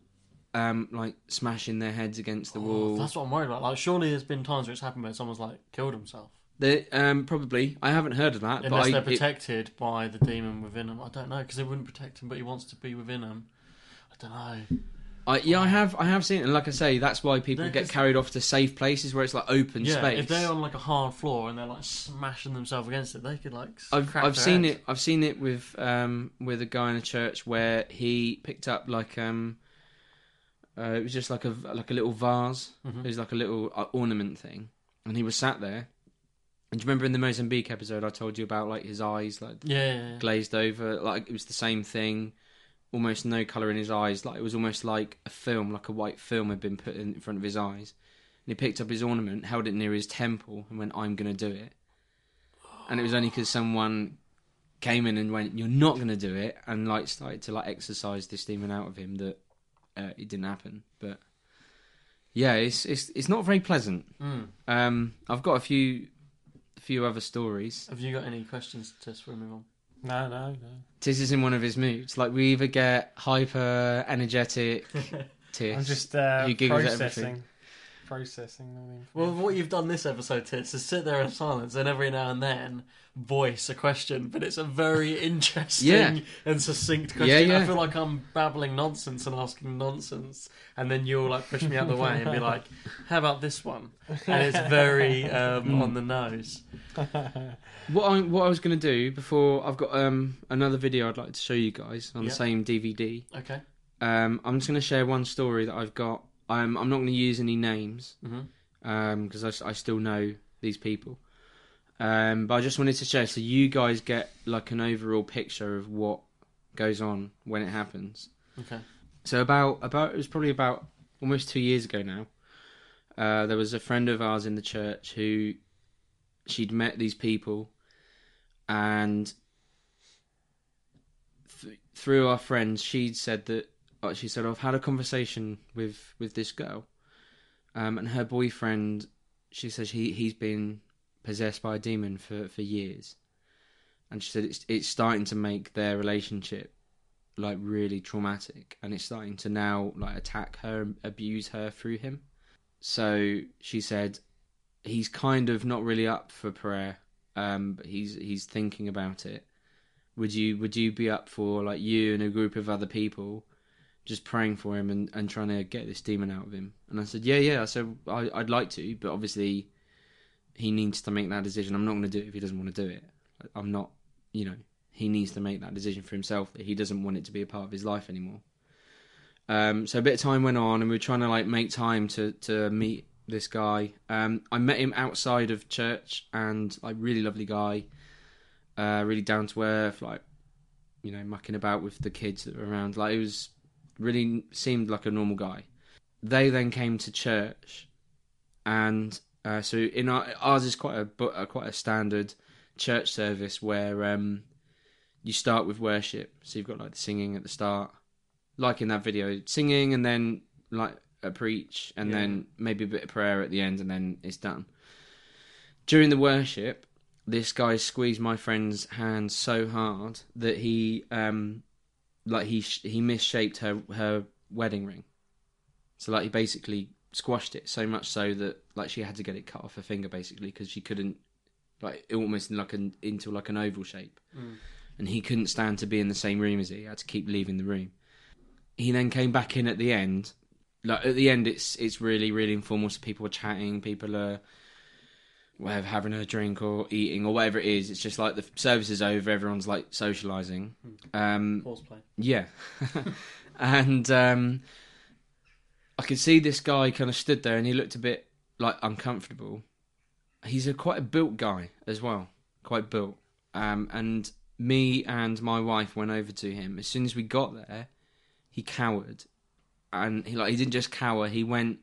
um like smashing their heads against the Oh, wall. that's what I'm worried about. Like, surely there's been times where it's happened where someone's like killed himself, They, um, probably. I haven't heard of that, unless but I, they're it- protected by the demon within them. I don't know because they wouldn't protect him, but he wants to be within them. I don't know. I, yeah, I have, I have seen it, and like I say, that's why people get carried off to safe places where it's like open Yeah, space. if they're on like a hard floor and they're like smashing themselves against it, they could like. I've crack I've their seen head. it. I've seen it with um with a guy in a church where he picked up like um uh, it was just like a like a little vase. Mm-hmm. It was like a little uh, ornament thing, and he was sat there. And do you remember in the Mozambique episode I told you about like his eyes like Yeah, yeah, yeah. glazed over? Like it was the same thing. Almost no color in his eyes. Like it was almost like a film, like a white film had been put in front of his eyes. And he picked up his ornament, held it near his temple, and went, "I'm going to do it." And it was only because someone came in and went, "You're not going to do it," and like started to like exorcise this demon out of him that uh, it didn't happen. But yeah, it's it's it's not very pleasant. Mm. Um, I've got a few a few other stories. Have you got any questions to before we move on? No, no, no. Tis is in one of his moods. Like we either get hyper energetic, Tis, I'm just uh, who giggles at processing. everything. Processing all the information. Well, what you've done this episode, Tits, is sit there in silence and every now and then voice a question, but it's a very interesting Yeah. and succinct question. yeah. I feel like I'm babbling nonsense and asking nonsense, and then you'll like push me out the way and be like, "How about this one?" And it's very um, on the nose. What I what I was going to do before I've got um another video I'd like to show you guys on Yeah. the same DVD. Okay. Um, I'm just going to share one story that I've got. Um, I'm not going to use any names because I still know these people. Um, but I just wanted to share so you guys get like an overall picture of what goes on when it happens. Okay. So about about it was probably about almost two years ago now. Uh, there was a friend of ours in the church who she'd met these people, and th- through our friends, she'd said that she said I've had a conversation with with this girl, um, and her boyfriend. She says he he's been possessed by a demon for for years, and she said it's it's starting to make their relationship like really traumatic and it's starting to now like attack her and abuse her through him so she said he's kind of not really up for prayer um but he's he's thinking about it would you would you be up for like you and a group of other people just praying for him and, and trying to get this demon out of him and i said yeah yeah i said I, i'd like to but obviously he needs to make that decision i'm not going to do it if he doesn't want to do it i'm not you know he needs to make that decision for himself that he doesn't want it to be a part of his life anymore. Um, so a bit of time went on, and we were trying to like make time to to meet this guy. Um, I met him outside of church, and like really lovely guy, uh, really down to earth, like you know mucking about with the kids that were around. Like it was really seemed like a normal guy. They then came to church, and uh, so in our ours is quite a uh, quite a standard church service where um, you start with worship. So you've got like the singing at the start, like in that video, singing and then like a preach and then maybe a bit of prayer at the end and then it's done. During the worship, this guy squeezed my friend's hand so hard that he um like he sh- he misshaped her her wedding ring. So like he basically squashed it so much so that like she had to get it cut off her finger basically because she couldn't like it almost like an into like an oval shape mm. and he couldn't stand to be in the same room as he. He had to keep leaving the room. He then came back in at the end. Like at the end, it's it's really really informal. So people are chatting, people are whatever having a drink or eating or whatever it is. It's just like the service is over, everyone's like socialising. Um, Horseplay. yeah, and um, I could see this guy kind of stood there, and he looked a bit like uncomfortable. He's a quite a built guy as well, quite built, um, and me and my wife went over to him. As soon as we got there, he cowered, and he like he didn't just cower. He went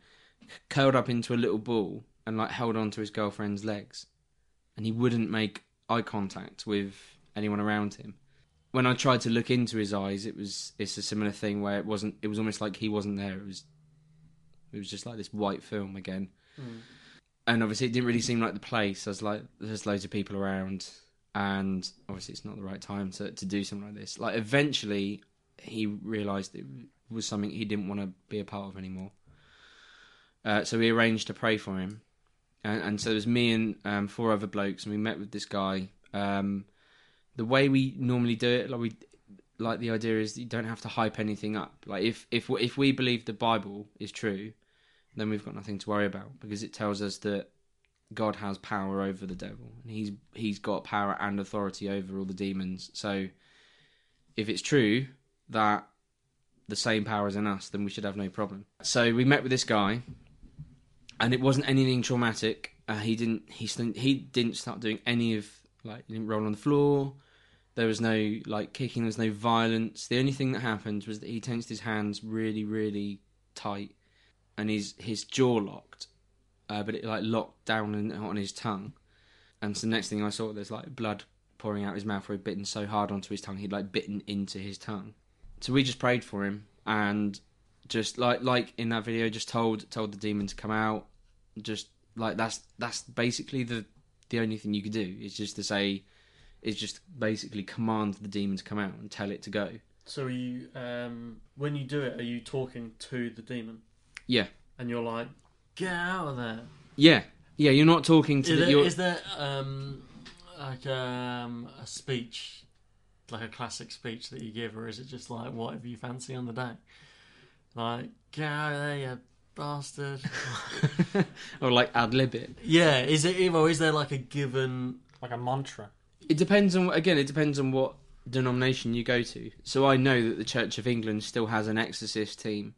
curled up into a little ball and like held on to his girlfriend's legs, and he wouldn't make eye contact with anyone around him. When I tried to look into his eyes, it was it's a similar thing where it wasn't. It was almost like he wasn't there. It was it was just like this white film again. And obviously, it didn't really seem like the place. There's like there's loads of people around, and obviously, it's not the right time to to do something like this. Like eventually, he realised it was something he didn't want to be a part of anymore. Uh, so we arranged to pray for him, and, and so it was me and um, four other blokes, and we met with this guy. Um, the way we normally do it, like we like the idea is you don't have to hype anything up. Like if if if we believe the Bible is true, then we've got nothing to worry about because it tells us that God has power over the devil and he's he's got power and authority over all the demons. So if it's true that the same power is in us, then we should have no problem. So we met with this guy, and it wasn't anything traumatic. Uh, he didn't he he didn't start doing any of like he didn't roll on the floor. There was no like kicking. There was no violence. The only thing that happened was that he tensed his hands really, really tight, and his his jaw locked, uh, but it like locked down in, on his tongue. And so the next thing I saw, there's like blood pouring out his mouth where he'd bitten so hard onto his tongue, he'd like bitten into his tongue. So we just prayed for him and just like like in that video, just told told the demon to come out. Just like that's that's basically the the only thing you could do is just to say is just basically command the demon to come out and tell it to go. So are you um, when you do it, are you talking to the demon Yeah, and you're like, get out of there? yeah, yeah. You're not talking to Is the. there, is there um, like um, a speech, like a classic speech that you give, or is it just like whatever you fancy on the day? Like, get out of there, you bastard. or like ad lib it. yeah, is it? Or is there like a given? like a mantra. It depends on again. It depends on what denomination you go to. So I know that the Church of England still has an exorcist team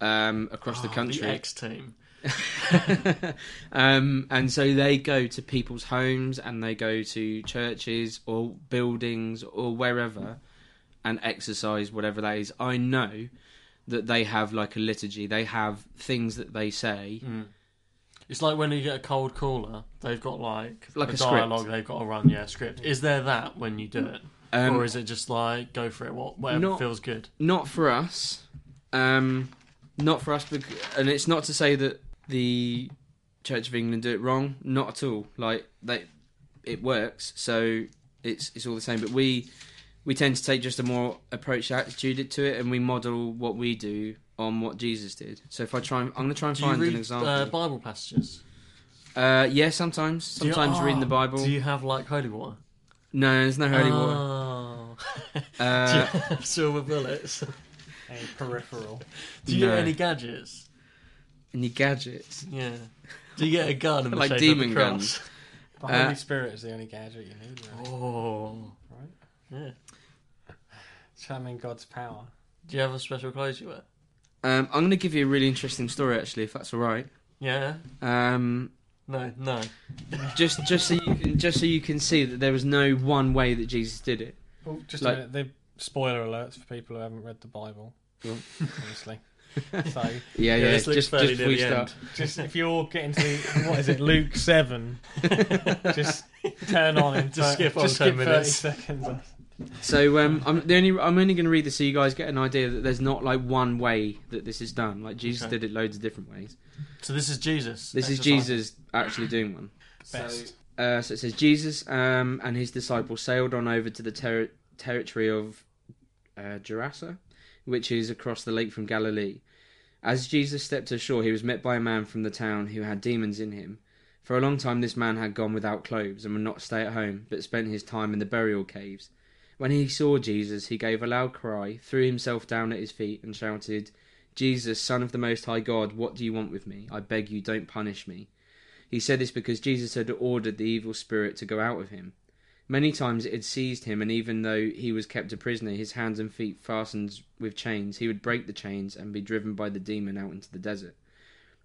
um, across the Oh, country. The X team. um, and so they go to people's homes and they go to churches or buildings or wherever and exorcise whatever that is. I know that they have like a liturgy. They have things that they say. It's like when you get a cold caller, they've got like, Like a, a script. dialogue they've got to run. Yeah, script. Is there that when you do it, Um, or is it just like go for it? What whatever Not- feels good. Not for us. Um, not for us. And it's not to say that the Church of England do it wrong. Not at all. Like they, it works. So it's it's all the same. But we we tend to take just a more approach attitude to it, and we model what we do on what Jesus did. So if I try, and, I'm going to try and Do you find read an example. uh, Bible passages? Uh, yeah, sometimes. Do you- Sometimes reading the oh, Bible. Do you have like holy water? No, there's no holy water. Oh. do you Uh, have silver bullets? A peripheral. Do you No. get any gadgets? any gadgets? Yeah. Do you get a gun in Like shape demon of a cross? guns. The Uh, Holy Spirit is the only gadget you need, really. Oh. Right? Yeah. Channeling God's power. Do you have a special clothes you wear? Um, I'm going to give you a really interesting story, actually, if that's all right. Yeah. Um, No. No. just just so you can just so you can see that there was no one way that Jesus did it. Oh, just Like- a minute. The spoiler alerts for people who haven't read the Bible, obviously. so, Yeah, yeah. looks just just before you start. just if you're getting to the, what is it, Luke seven, just turn on and Just skip on just 10 skip minutes. thirty seconds. So um, I'm the only I'm only going to read this so you guys get an idea that there's not like one way that this is done. Like Jesus Okay. did it loads of different ways. So this is Jesus. This is. Jesus actually doing one. Best. Uh, so it says Jesus um, and his disciples sailed on over to the ter- territory of uh, Gerasa, which is across the lake from Galilee. As Jesus stepped ashore, he was met by a man from the town who had demons in him. For a long time, this man had gone without clothes and would not stay at home, but spent his time in the burial caves. When he saw Jesus, he gave a loud cry, threw himself down at his feet, and shouted, Jesus, Son of the Most High God, what do you want with me? I beg you, don't punish me. He said this because Jesus had ordered the evil spirit to go out of him. Many times it had seized him, and even though he was kept a prisoner, his hands and feet fastened with chains, he would break the chains and be driven by the demon out into the desert.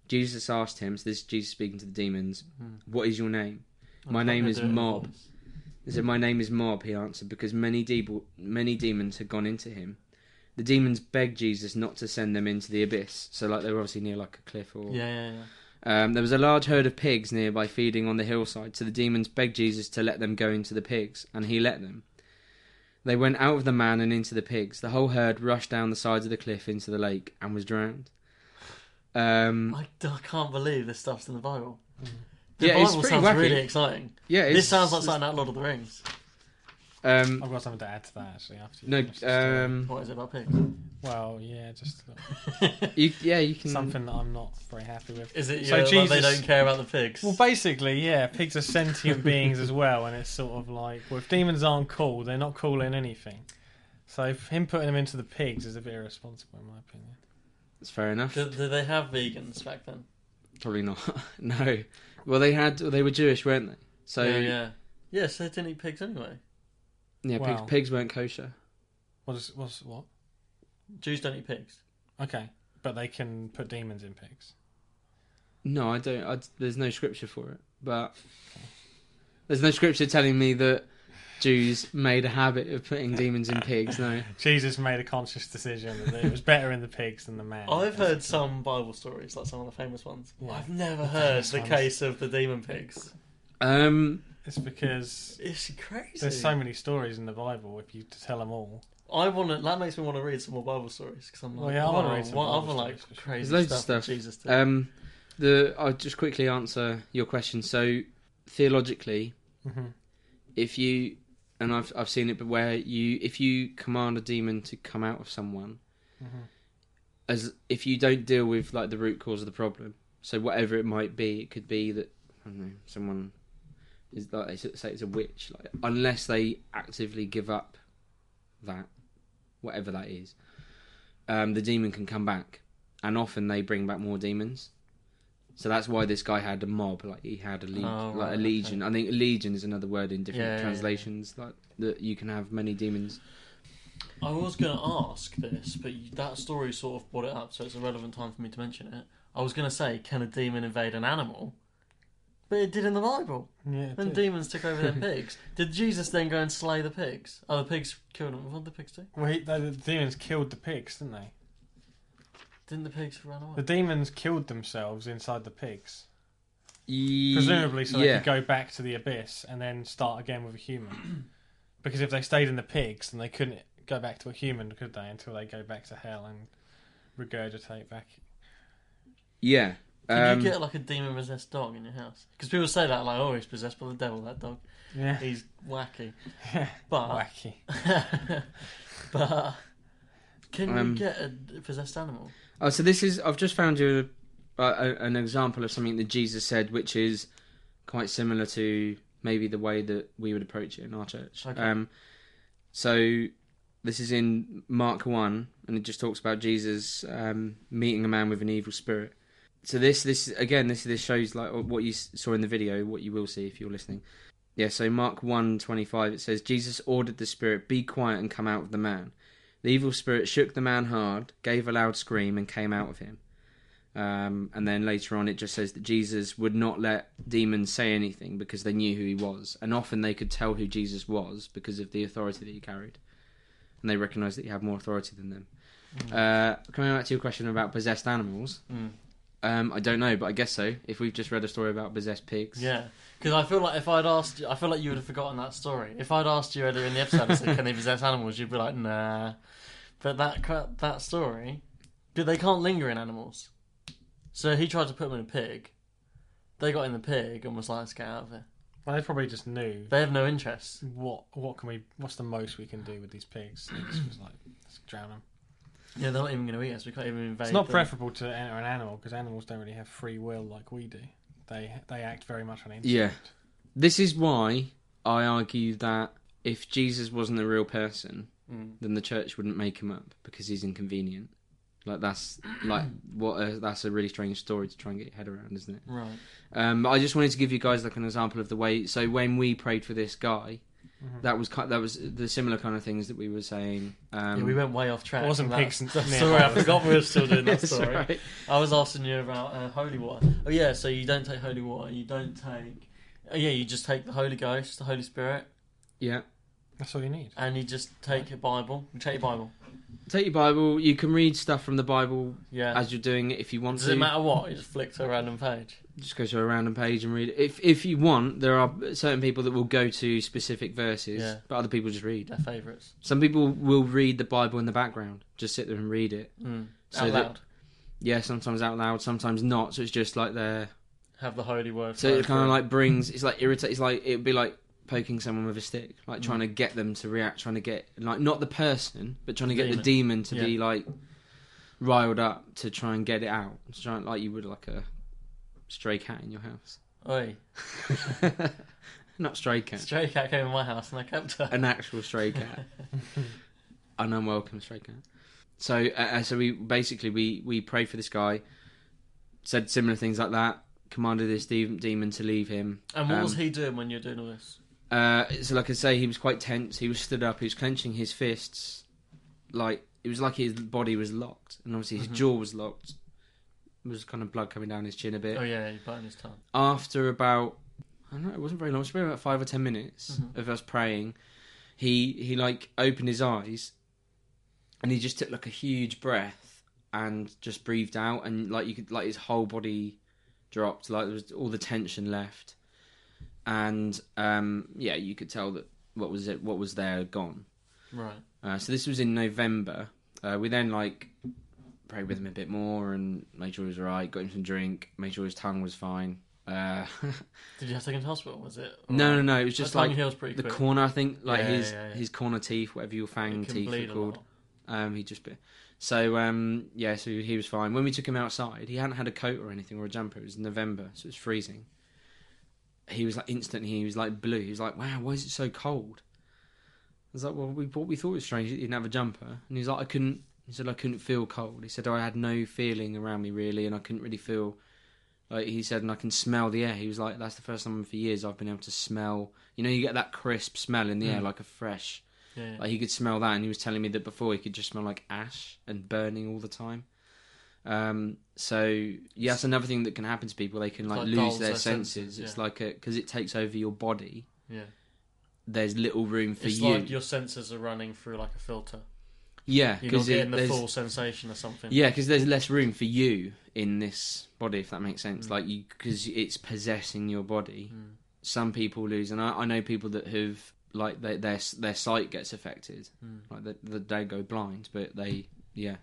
Jesus asked him, so this is Jesus speaking to the demons, What is your name? My name is Mob. He said, "My name is Mob." He answered, because many de- many demons had gone into him. The demons begged Jesus not to send them into the abyss. So, like, they were obviously near like a cliff or Yeah, yeah, yeah. Um, there was a large herd of pigs nearby feeding on the hillside, so the demons begged Jesus to let them go into the pigs, and he let them. They went out of the man and into the pigs. The whole herd rushed down the sides of the cliff into the lake and was drowned. Um, I, I can't believe this stuff's in the Bible. The Yeah, it's Bible pretty sounds wacky. really exciting. yeah, it's, This sounds like something out of Lord of the Rings. Um, I've got something to add to that actually. After you no, finish the story. um, What is it about pigs? well, yeah, just you, yeah, you can. something that I'm not very happy with. Is it So yeah, like they don't care about the pigs? Well, basically, yeah, pigs are sentient beings as well, and it's sort of like, well, if demons aren't cool, they're not cool in anything. So him putting them into the pigs is a bit irresponsible, in my opinion. It's fair enough. did, did they have vegans back then? Probably not. no. Well, they had. They were Jewish, weren't they? So yeah, yeah. Yeah, so they didn't eat pigs anyway. yeah, pigs, Wow. pigs weren't kosher. Was was what? Jews don't eat pigs. Okay, but they can put demons in pigs. No, I don't. I, there's no scripture for it, but there's no scripture telling me that Jews made a habit of putting demons in pigs. No. Jesus made a conscious decision that it was better in the pigs than the man. I've heard some Bible stories, like some of the famous ones. Yeah. I've never heard the ones. case of the demon pigs. Um. It's because It's crazy. there's so many stories in the Bible. If you to tell them all, I want to. That makes me want to read some more Bible stories because I'm like, Well, yeah, I wanna wow, read some what Bible other like stories crazy There's loads of stuff, stuff. Jesus did. Um. The I'll just quickly answer your question. So theologically, Mhm. if you and I've I've seen it, but where you if you command a demon to come out of someone, Mhm. as if you don't deal with like the root cause of the problem, so whatever it might be, it could be that I don't know someone is like they say it's a witch, like unless they actively give up that, whatever that is, um, the demon can come back, and often they bring back more demons. So that's why this guy had a mob, like he had a legion, Oh, like a right, legion. I think legion is another word in different Yeah, yeah, yeah. translations, like that you can have many demons. I was going to ask this, but you, that story sort of brought it up, so it's a relevant time for me to mention it. I was going to say, can a demon invade an animal? But it did in the Bible. yeah, it Then did. demons took over their pigs. Did Jesus then go and slay the pigs? Oh, the pigs killed them. What did the pigs do? well, he, the, the demons killed the pigs, didn't they? Didn't the pigs run away? The demons killed themselves inside the pigs, Ye- presumably so yeah. they could go back to the abyss and then start again with a human. because if they stayed in the pigs, then they couldn't go back to a human, could they? Until they go back to hell and regurgitate back. Yeah. Can Um, you get like a demon possessed dog in your house? Because people say that, like, oh, he's possessed by the devil, that dog. Yeah, He's wacky. But, wacky. but, can Um, you get a possessed animal? Oh, so this is I've just found you a, a, an example of something that Jesus said, which is quite similar to maybe the way that we would approach it in our church. Okay. Um, so this is in Mark one, and it just talks about Jesus um, meeting a man with an evil spirit. So this this again this this shows like what you saw in the video, what you will see if you're listening. Yeah, so Mark one twenty five it says Jesus ordered the spirit, "Be quiet and come out of the man." The evil spirit shook the man hard, gave a loud scream, and came out of him. Um, and then later on, it just says that Jesus would not let demons say anything because they knew who he was, and often they could tell who Jesus was because of the authority that he carried, and they recognised that he had more authority than them. Uh, coming back to your question about possessed animals, Mm. um, I don't know, but I guess so. If we've just read a story about possessed pigs, Yeah, because I feel like if I'd asked you, I feel like you would have forgotten that story. If I'd asked you earlier in the episode, and said, "Can they possess animals?" You'd be like, "Nah." But that that story, but they can't linger in animals. So he tried to put them in a pig. They got in the pig and was like, "Let's get out of here." Well, they probably just knew They have no interest. what what can we what's the most we can do with these pigs. They just was like let's drown them. Yeah, they're not even going to eat us. We can't even invade. It's not them. preferable to enter an animal because animals don't really have free will like we do. They they act very much on instinct. Yeah. This is why I argue that if Jesus wasn't a real person, Mm. then the church wouldn't make him up because he's inconvenient. Like that's like what a, that's a really strange story to try and get your head around, isn't it? Right. Um, I just wanted to give you guys like an example of the way. So when we prayed for this guy, Mm-hmm. that was that was the similar kind of things that we were saying. Um, yeah, we went way off track. It wasn't that- pigs and- that near. I forgot we were still doing that It's story. alright. I was asking you about uh, holy water. Oh yeah, so you don't take holy water. You don't take. Oh yeah, you just take the Holy Ghost, the Holy Spirit, Yeah. That's all you need. and you just take your Bible. You take your Bible. Take your Bible. You can read stuff from the Bible Yeah. as you're doing it if you want Does to. it matter what? You just flick to a random page. Just go to a random page and read it. If if you want, there are certain people that will go to specific verses, Yeah. but other people just read. Their favourites. Some people will read the Bible in the background, just sit there and read it. Mm. So Out that- loud. Yeah, sometimes out loud, sometimes not. So it's just like they're. Have the holy word. So flow it kind of like brings. It's like irritate. It's like it'd be like poking someone with a stick, like trying to get them to react, trying to get like not the person, but trying to get the demon to be Yeah. like riled up to try and get it out. To try and, like you would like a stray cat in your house. Oi, not stray cat, stray cat came in my house and I kept her. an actual stray cat, an unwelcome stray cat. So, uh, uh, so we basically we we prayed for this guy, said similar things like that, commanded this de- demon to leave him. And what was Um, he doing when you're doing all this? Uh, so, like I say, he was quite tense. He was stood up. He was clenching his fists, like it was like his body was locked, and obviously his Mhm. jaw was locked. There was kind of blood coming down his chin a bit. Oh yeah, he burned his tongue. After about, I don't know, it wasn't very long. It was probably about five or ten minutes Mhm. of us praying. He he like opened his eyes, and he just took like a huge breath and just breathed out, and like you could like his whole body dropped, like there was all the tension left, and um yeah, you could tell that what was it, what was there, gone. Right. Uh, so this was in November. Uh, we then like prayed with him a bit more and made sure he was alright. Got him some drink. Made sure his tongue was fine. Uh, Did you have to take him to hospital? Was it? no, no, no. It was just like the quick. corner. I think like Yeah, his yeah, yeah. his corner teeth, whatever your fang teeth are called. Um, he just bit. So um, yeah, so he was fine. When we took him outside, he hadn't had a coat or anything or a jumper. It was November, so it was freezing. He was like instantly. He was like blue. He was like, "Wow, why is it so cold?" I was like, "Well, we thought we thought it was strange. He didn't have a jumper." And he's like, "I couldn't." He said, "I couldn't feel cold." He said, "I had no feeling around me really, and I couldn't really feel." Like he said, and I can smell the air. He was like, "That's the first time for years I've been able to smell. You know, you get that crisp smell in the air, Mm. like a fresh." Yeah. Like he could smell that, and he was telling me that before he could just smell like ash and burning all the time. Um, so yeah, that's another thing that can happen to people. They can like, like lose their their senses. senses, It's yeah. like because it takes over your body. yeah. There's little room for It's you. like your senses are running through like a filter. yeah, You're not getting the full sensation or something. yeah, because there's less room for you in this body, if that makes sense. Mm. Like you, because it's possessing your body. Mm. Some people lose, and I, I know people that have like they, their their sight gets affected. Mm. like they, they go blind, but they yeah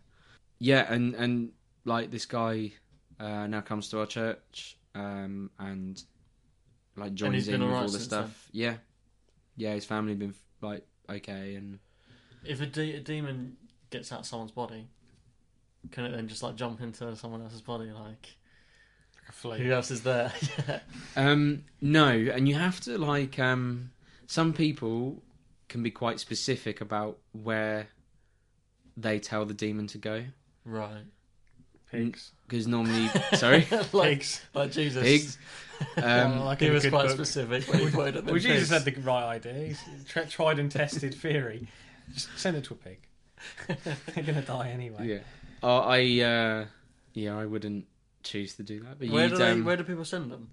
yeah and and like this guy uh, now comes to our church um, and like joins he's been in with alright all the since stuff. Yeah, yeah, his family been like okay and If a, de- a demon gets out someone's body, can it then just like jump into someone else's body? Like Like who else is there? yeah. um no, and you have to like um some people can be quite specific about where they tell the demon to go Right. Pigs. because normally sorry like, Pigs. like Jesus. pigs um, like He was quite book. specific when he quoted them Well, Jesus had the right idea. He's tri- tried and tested theory. Just send it to a pig. They're gonna die anyway. Yeah. Oh, I uh, yeah, I wouldn't choose to do that. But Where do they? um, Where do people send them?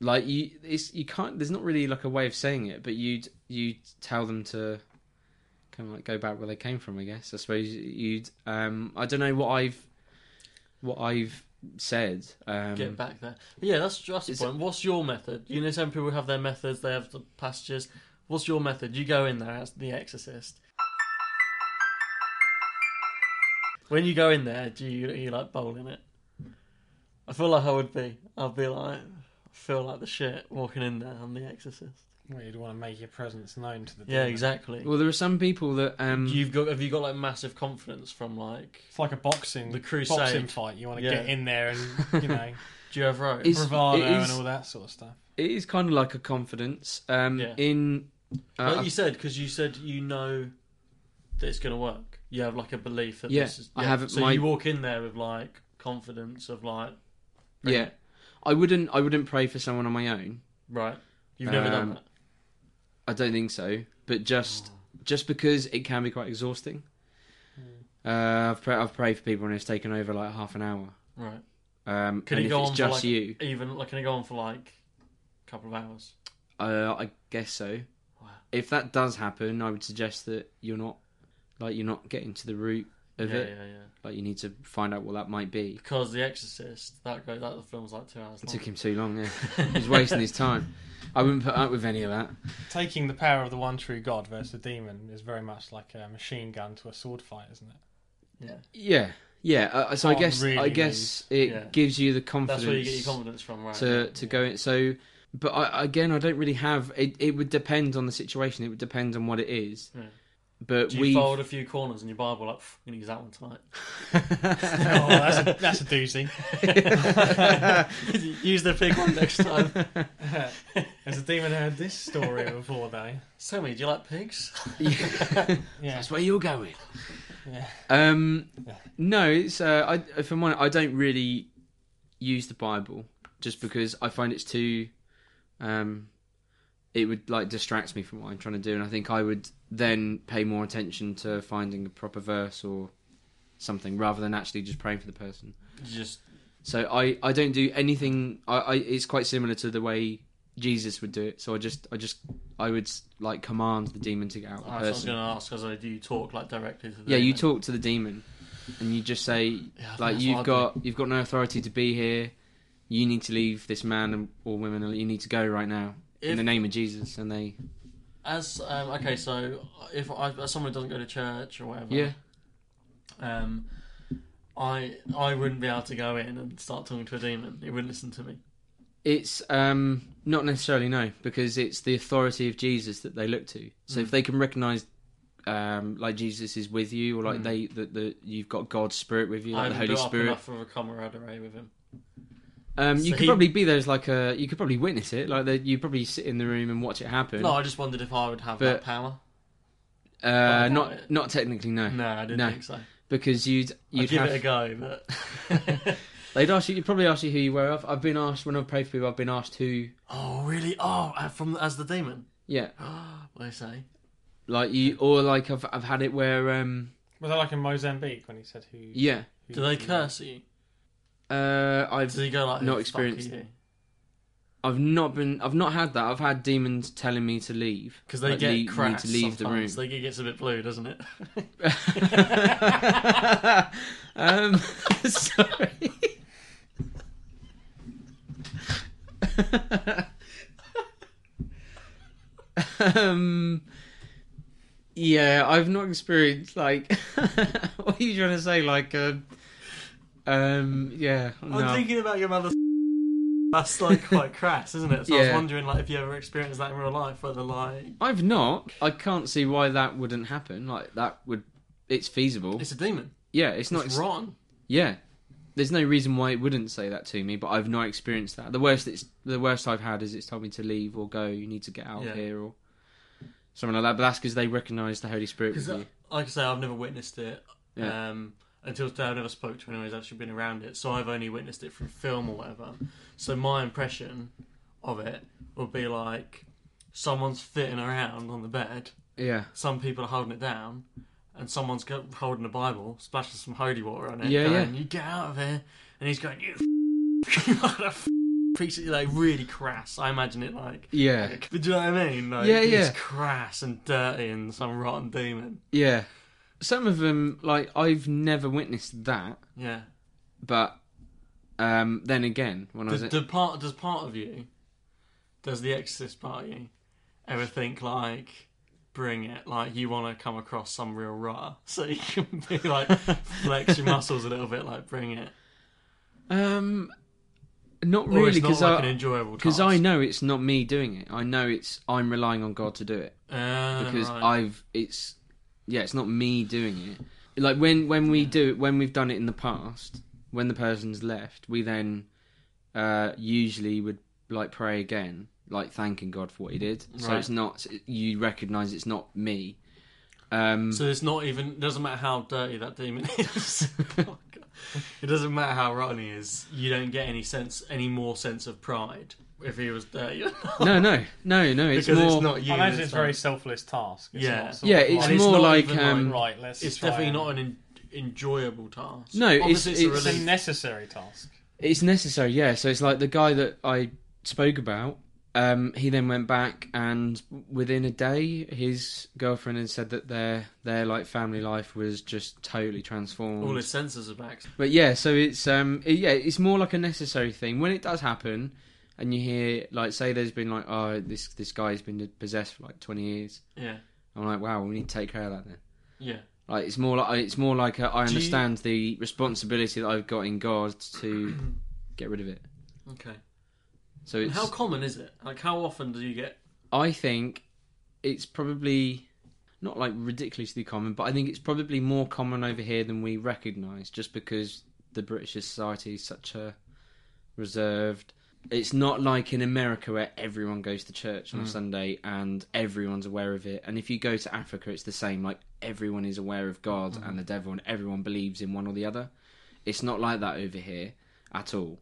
like you, it's you can't. There's not really like a way of saying it, but you'd you tell them to kind of like go back where they came from. I guess. I suppose you'd. Um, I don't know what I've what I've said. Um, Get back there. But yeah, that's that's the point. What's your method? You know, some people have their methods. They have the passages. What's your method? You go in there as the exorcist. When you go in there, do you, are you like bowling it? I feel like I would be. I'd be like, I feel like the shit walking in there. I'm the exorcist. Well, you'd want to make your presence known to the Yeah, demon. exactly. Well, there are some people that um, You've got have you got like massive confidence from like It's like a boxing The crusade. boxing fight. You want to Yeah. get in there and you know do you have rope? It's- bravado it is- and all that sort of stuff. it is kind of like a confidence. Um, Yeah. in uh, like you said, because you said you know that it's going to work. You have like a belief that Yeah, this is. I have So my- you walk in there with like confidence of like, bring yeah. I wouldn't. I wouldn't pray for someone on my own. right? You've never done Um, that. I don't think so. But just just because it can be quite exhausting. Hmm. Uh, I've pray- I've prayed for people and it's taken over like half an hour. Right? Um, Can and it if go it's on just for like you, even like can it go on for like a couple of hours? uh, I guess so. Wow. if that does happen, I would suggest that you're not like you're not getting to the root of yeah, it. yeah, yeah. Yeah. Like you need to find out what that might be. Because The Exorcist, that go that the film's like two hours It long. took him too long. Yeah, he's wasting his time. I wouldn't put up with any of that. Taking the power of the one true God versus a demon is very much like a machine gun to a sword fight, isn't it? Yeah, Yeah, yeah. Uh, so I Can't guess I really guess it Yeah. gives you the confidence. that's confidence. where you get your confidence from, right? to to go in. So, but I, again, I don't really have. It, it would depend on the situation. It would depend on what it is. Yeah. But Do you we. fold a few corners in your Bible? Like, "Pff, I'm gonna use that one tonight. oh, that's a, that's a doozy. use the big one next time. Has a demon heard this story before, though? Tell me, do you like pigs? Yeah. That's where you're going. Yeah. Um, no, it's. Uh, I, if I'm honest, I don't really use the Bible just because I find it's too. Um, it would like distract me from what I'm trying to do, and I think I would then pay more attention to finding a proper verse or something rather than actually just praying for the person. Just So I, I don't do anything. I, I it's quite similar to the way Jesus would do it. So I just I just I would like command the demon to get out of the I was going to ask, because I do you talk like directly to the Yeah, you talk to the demon, and you just say Yeah, like you've got you've got no authority to be here. You need to leave this man and- or women. or You need to go right now in the name of Jesus. And they As um, okay, so if I, as someone who doesn't go to church or whatever, yeah um, I I wouldn't be able to go in and start talking to a demon. It wouldn't listen to me. It's um, not necessarily no, because it's the authority of Jesus that they look to. So Mm. if they can recognise, um, like Jesus is with you, or like Mm. they that the you've got God's Spirit with you, I like the Holy up Spirit. enough of a camaraderie with him. Um, you So could he- probably be there as like a you could probably witness it, like the, you probably sit in the room and watch it happen. No, I just wondered if I would have But- that power. uh, not it. not technically no, No, I didn't No. think so. because you'd I'd you'd give have it a go, but they'd ask you you'd probably ask you who you were. I've, I've been asked when I've prayed for people. I've been asked who. oh really? Oh, uh, from as the demon. Yeah, what do they say? like you or like I've I've had it where um Was that like in Mozambique when he said who? yeah who Do they you- curse you? Uh I've go like Not "Who the fuck are experienced? I've not been I've not had that. I've had demons telling me to leave Because they Like, get leave- need to leave the room. sometimes. They gets a bit blue, doesn't it? um, sorry. um, yeah, I've not experienced like. what are you trying to say? Like, uh, um, yeah, no. I'm thinking about your mother. That's like quite crass, isn't it? So I was wondering, like, if you ever experienced that in real life, whether like I've not. I can't see why that wouldn't happen. Like that would. It's feasible. it's a demon. yeah, it's not. It's wrong. Yeah, there's no reason why it wouldn't say that to me, but I've not experienced that. The worst it's the worst I've had is it's told me to leave or go. You need to get out Yeah. of here or something like that. But that's because they recognise the Holy Spirit with you. like I say, I've never witnessed it. Yeah. Um, until today, I've never spoke to anyone who's actually been around it. So I've only witnessed it through film or whatever. So my impression of it would be like someone's fitting around on the bed. Yeah, Some people are holding it down, and someone's go- holding a Bible, splashing some holy water on it. Yeah, going, yeah. You get out of here, and he's going, "You f- what a f- piece of like really crass." I imagine it like. yeah, But do you know what I mean? Like, Yeah, it's yeah. crass and dirty and some rotten demon. yeah. Some of them, like I've never witnessed that, Yeah. but um, then again, when I was Does, at, do part, does part of you, does the Exorcist part of you, ever think like, bring it, like you want to come across some real raw, so you can be like flex your muscles a little bit, like bring it, um, not or really it's not because like an I enjoyable because task. I know it's not me doing it. I know it's I'm relying on God to do it. Uh, because right. I've it's yeah, it's not me doing it. Like when when we do it, when we've done it in the past, when the person's left, we then uh usually would like pray again, like thanking God for what He did. So Right. it's not you recognise it's not me. Um, So it's not even. It doesn't matter how dirty that demon is. Oh, it doesn't matter how rotten he is. You don't get any sense, any more sense of pride if he was dirty. or not. no, no, no, no. It's because more. it's not you. I imagine it's a very like- selfless task. It's Yeah. not yeah, it's And it's more not like even um, right. Let's. It's definitely and- not an en- enjoyable task. No, it's- Obviously it's, it's- a It's a relief. necessary task. It's necessary, yeah. So it's like the guy that I spoke about. um, he then went back, and within a day, his girlfriend had said that their their like family life was just totally transformed. All his senses are back. But yeah, so it's um it- yeah, it's more like a necessary thing. When it does happen and you hear like say there's been like, oh this this guy's been possessed for like twenty years. Yeah, I'm like, wow, we need to take care of that then. yeah. Like it's more like it's more like a, I Do you- understand the responsibility that I've got in God to get rid of it. Okay. So it's How common is it? Like, how often do you get? I think it's probably not like ridiculously common, but I think it's probably more common over here than we recognise, just because the British society is such a reserved. It's not like in America where everyone goes to church on a hmm. Sunday and everyone's aware of it. And if you go to Africa, it's the same. Like everyone is aware of God hmm. and the devil, and everyone believes in one or the other. It's not like that over here at all.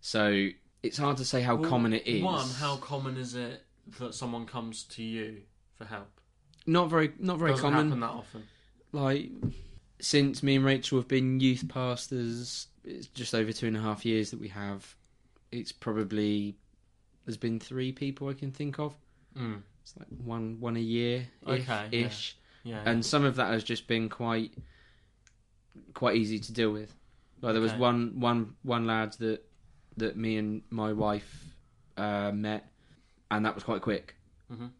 So it's hard to say how Well, common it is. One, how common is it that someone comes to you for help? not very, not very Doesn't common. happen that often. like since me and Rachel have been youth pastors, it's just over two and a half years that we have. It's probably there's been three people I can think of. Mm. It's like one one a year Okay, ish, Yeah. and some of that has just been quite quite easy to deal with. Like there was Okay. one one one lad that that me and my wife uh, met, and that was quite quick. Mhm.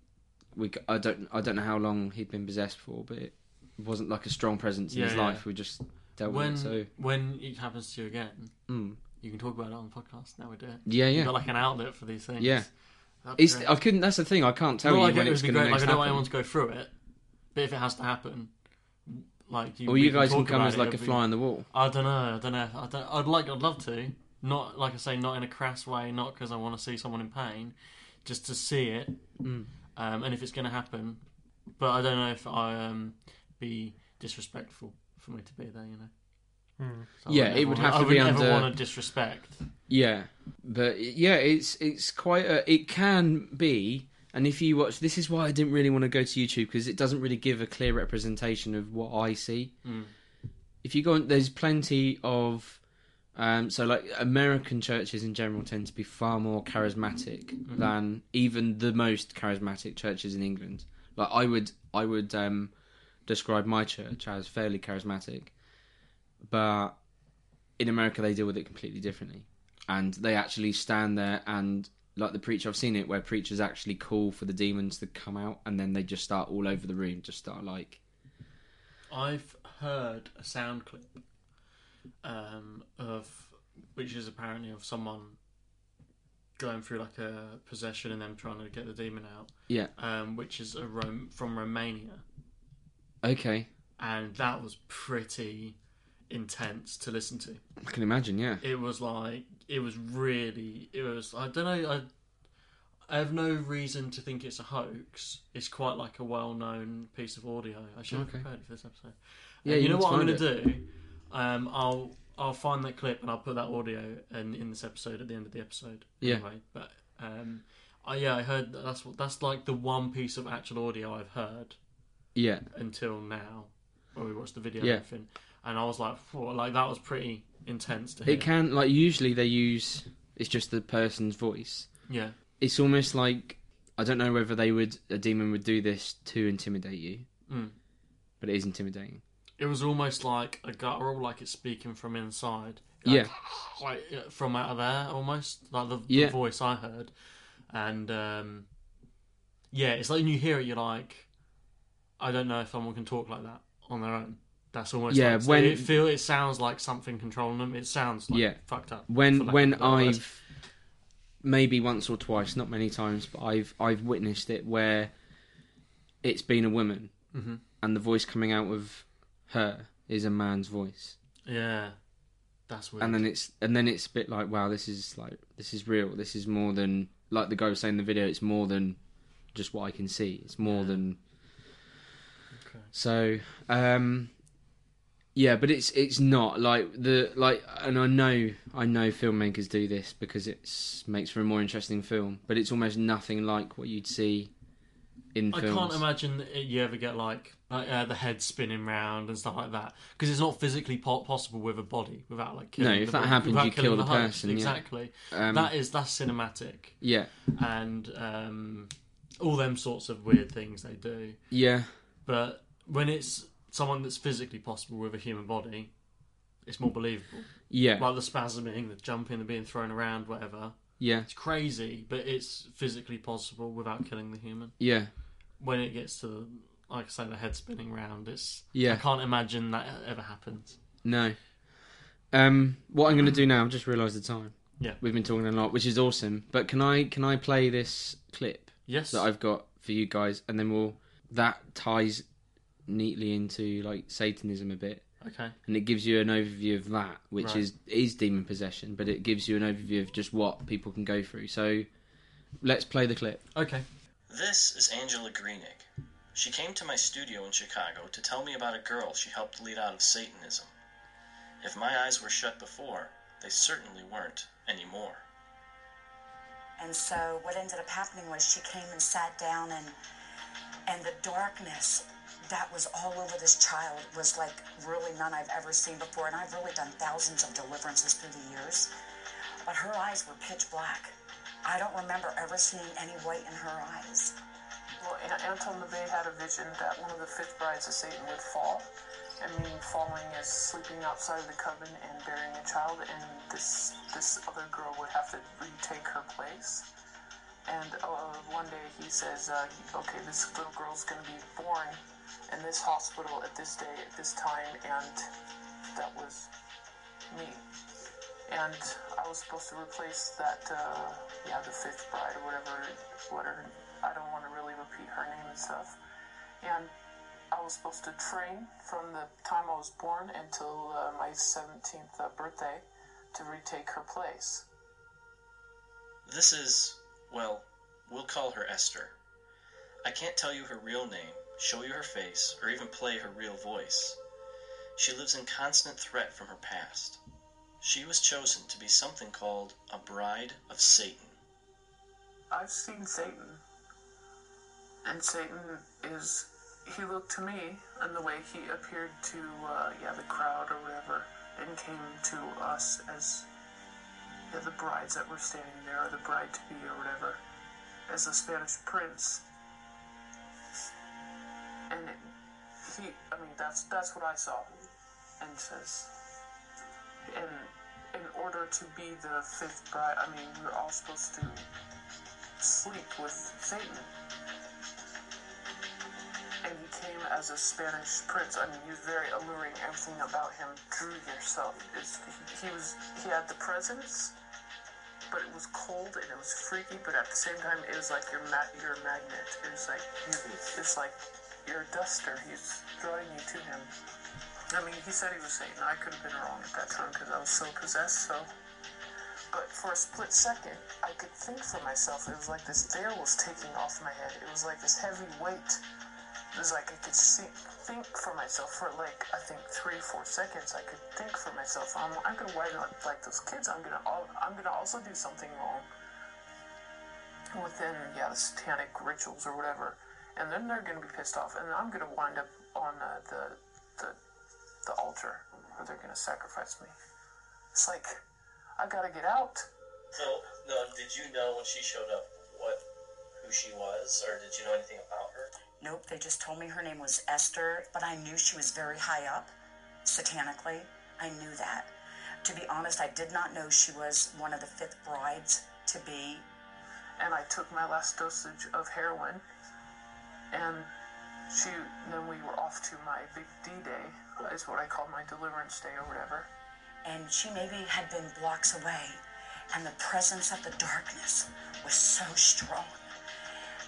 We I don't I don't know how long he'd been possessed for, but it wasn't like a strong presence in Yeah, his yeah. life. We just dealt when with it. So when it happens to you again, mm. You can talk about it on the podcast. Now we do it. yeah, You've yeah. got like an outlet for these things. Yeah. It's. I couldn't. That's the thing. I can't tell you like, when it it's going to great. Like I don't want happen. anyone to go through it, but if it has to happen, like you, Or we you guys can talk come about as it, like a be- fly on the wall. I don't know. I don't know. I don't, I'd like. I'd love to. Not like I say, not in a crass way. Not because I want to see someone in pain, just to see it. Mm. Um, and if it's going to happen, but I don't know if I um be disrespectful for me to be there. You know. Hmm. So Yeah, wouldn't it would wanna- have I to be wouldn't under- ever want to disrespect. Yeah, but yeah, it's it's quite a. It can be, and if you watch, this is why I didn't really want to go to YouTube because it doesn't really give a clear representation of what I see. Mm. If you go, on, there's plenty of. Um, so, like American churches in general tend to be far more charismatic than even the most charismatic churches in England. Like I would, I would um, describe my church as fairly charismatic, but in America they deal with it completely differently, and they actually stand there and like the preacher. I've seen it where preachers actually call for the demons to come out, and then they just start all over the room, just start like, I've heard a sound clip um, of which is apparently of someone going through like a possession and them trying to get the demon out, yeah, um, which is a Rom- from Romania, okay, and that was pretty intense to listen to. I can imagine, yeah, It was like it was really it was I don't know I. I have no reason to think it's a hoax. It's quite like a well-known piece of audio. I should have Okay. prepared for this episode. Yeah, you you know what I'm going to do? Um, I'll I'll find that clip and I'll put that audio in, in this episode at the end of the episode. Yeah. Anyway, but um, I, yeah, I heard that that's what that's like the one piece of actual audio I've heard yeah, until now, when we watched the video Yeah. and everything, and I was like, "Whoa," like that was pretty intense to hear. it can like usually they use it's just the person's voice. Yeah. It's almost like I don't know whether they would a demon would do this to intimidate you, Mm. but it is intimidating. It was almost like a guttural, like it's speaking from inside. Yeah. Like, like uh, from out of there, almost like the, the voice I heard, and um, yeah, it's like when you hear it, you're like, I don't know if someone can talk like that on their own. That's almost Yeah, Like, when- it feel it sounds like something controlling them. It sounds like Yeah. fucked up. when when of a better word. I've maybe once or twice, not many times, but I've I've witnessed it where it's been a woman Mhm. and the voice coming out of her is a man's voice, yeah, that's weird. and then it's and then it's a bit like wow, this is like this is real. This is more than like the guy was saying in the video. It's more than just what I can see. It's more Yeah. than Okay. so. um yeah, but it's it's not like the like, and I know I know filmmakers do this because it makes for a more interesting film. But it's almost nothing like what you'd see in I films. can't imagine that you ever get like like, uh, the head spinning round and stuff like that because it's not physically po- possible with a body without like killing No, if the that happens, you kill the host. person, yeah. Exactly. Um, that is that's cinematic Yeah, and um, all them sorts of weird things they do. yeah, But when it's someone that's physically possible with a human body, it's more believable. yeah, Like the spasming, the jumping, the being thrown around, whatever. yeah, It's crazy, but it's physically possible without killing the human. yeah, When it gets to, like I say, the head spinning round, it's Yeah. I can't imagine that ever happens. No. Um, what I'm going to do now? I've just realised the time. Yeah. we've been talking a lot, which is awesome. But can I can I play this clip Yes, that I've got for you guys, and then we'll that ties neatly into like Satanism a bit, okay. and it gives you an overview of that, which Right. is is demon possession, but it gives you an overview of just what people can go through. So let's play the clip. Okay. This is Angela Greenig. She came to my studio in Chicago to tell me about a girl she helped lead out of Satanism. If my eyes were shut before, they certainly weren't anymore. And so what ended up happening was she came and sat down and and the darkness that was all over this child was like really none I've ever seen before. And I've really done thousands of deliverances through the years. But her eyes were pitch black. I don't remember ever seeing any white in her eyes. Well, An- Anton LaVey had a vision that one of the fifth brides of Satan would fall. And meaning falling is sleeping outside of the coven and burying a child, and this this other girl would have to retake her place. And uh, one day he says, uh, "Okay, this little girl's to be born in this hospital at this day at this time," and that was me. And I was supposed to replace that, uh, yeah, the fifth bride or whatever, whatever. I don't want to really repeat her name and stuff. And I was supposed to train from the time I was born until uh, my 17th uh, birthday to retake her place. This is, well, we'll call her Esther. I can't tell you her real name, show you her face, or even play her real voice. She lives in constant threat from her past. She was chosen to be something called a bride of Satan. I've seen Satan, and Satan is. He looked to me and the way he appeared to, uh, yeah, the crowd or whatever, and came to us as yeah, the brides that were standing there, or the bride to be, or whatever, as a Spanish prince. And he, I mean, that's that's what I saw, and says, in in order to be the fifth bride, I mean, we're all supposed to sleep with Satan. And he came as a Spanish prince. I mean, he was very alluring. Everything about him drew yourself. It's, he, he was he had the presence, but it was cold and it was freaky. But at the same time, it was like your ma- your magnet. It was like you, it's like you're a duster. He's drawing you to him. I mean, he said he was Satan. I could have been wrong at that time because I was so possessed. So but for a split second, I could think for myself. It was like this veil was taking off my head. It was like this heavy weight. It was like I could see, think for myself for like I think three, four seconds. I could think for myself. I'm, I'm gonna wind up like those kids. I'm gonna, I'm gonna also do something wrong within yeah the satanic rituals or whatever. And then they're gonna be pissed off, and I'm gonna wind up on uh, the the the altar where they're gonna sacrifice me. It's like I gotta get out. So, no, did you know when she showed up what who she was, or did you know anything about her? Nope, they just told me her name was Esther, but I knew she was very high up, satanically. I knew that. To be honest, I did not know she was one of the fifth brides to be. and I took my last dosage of heroin, and she. Then we were off to my big D day, is what I call my deliverance day or whatever. And she maybe had been blocks away, and the presence of the darkness was so strong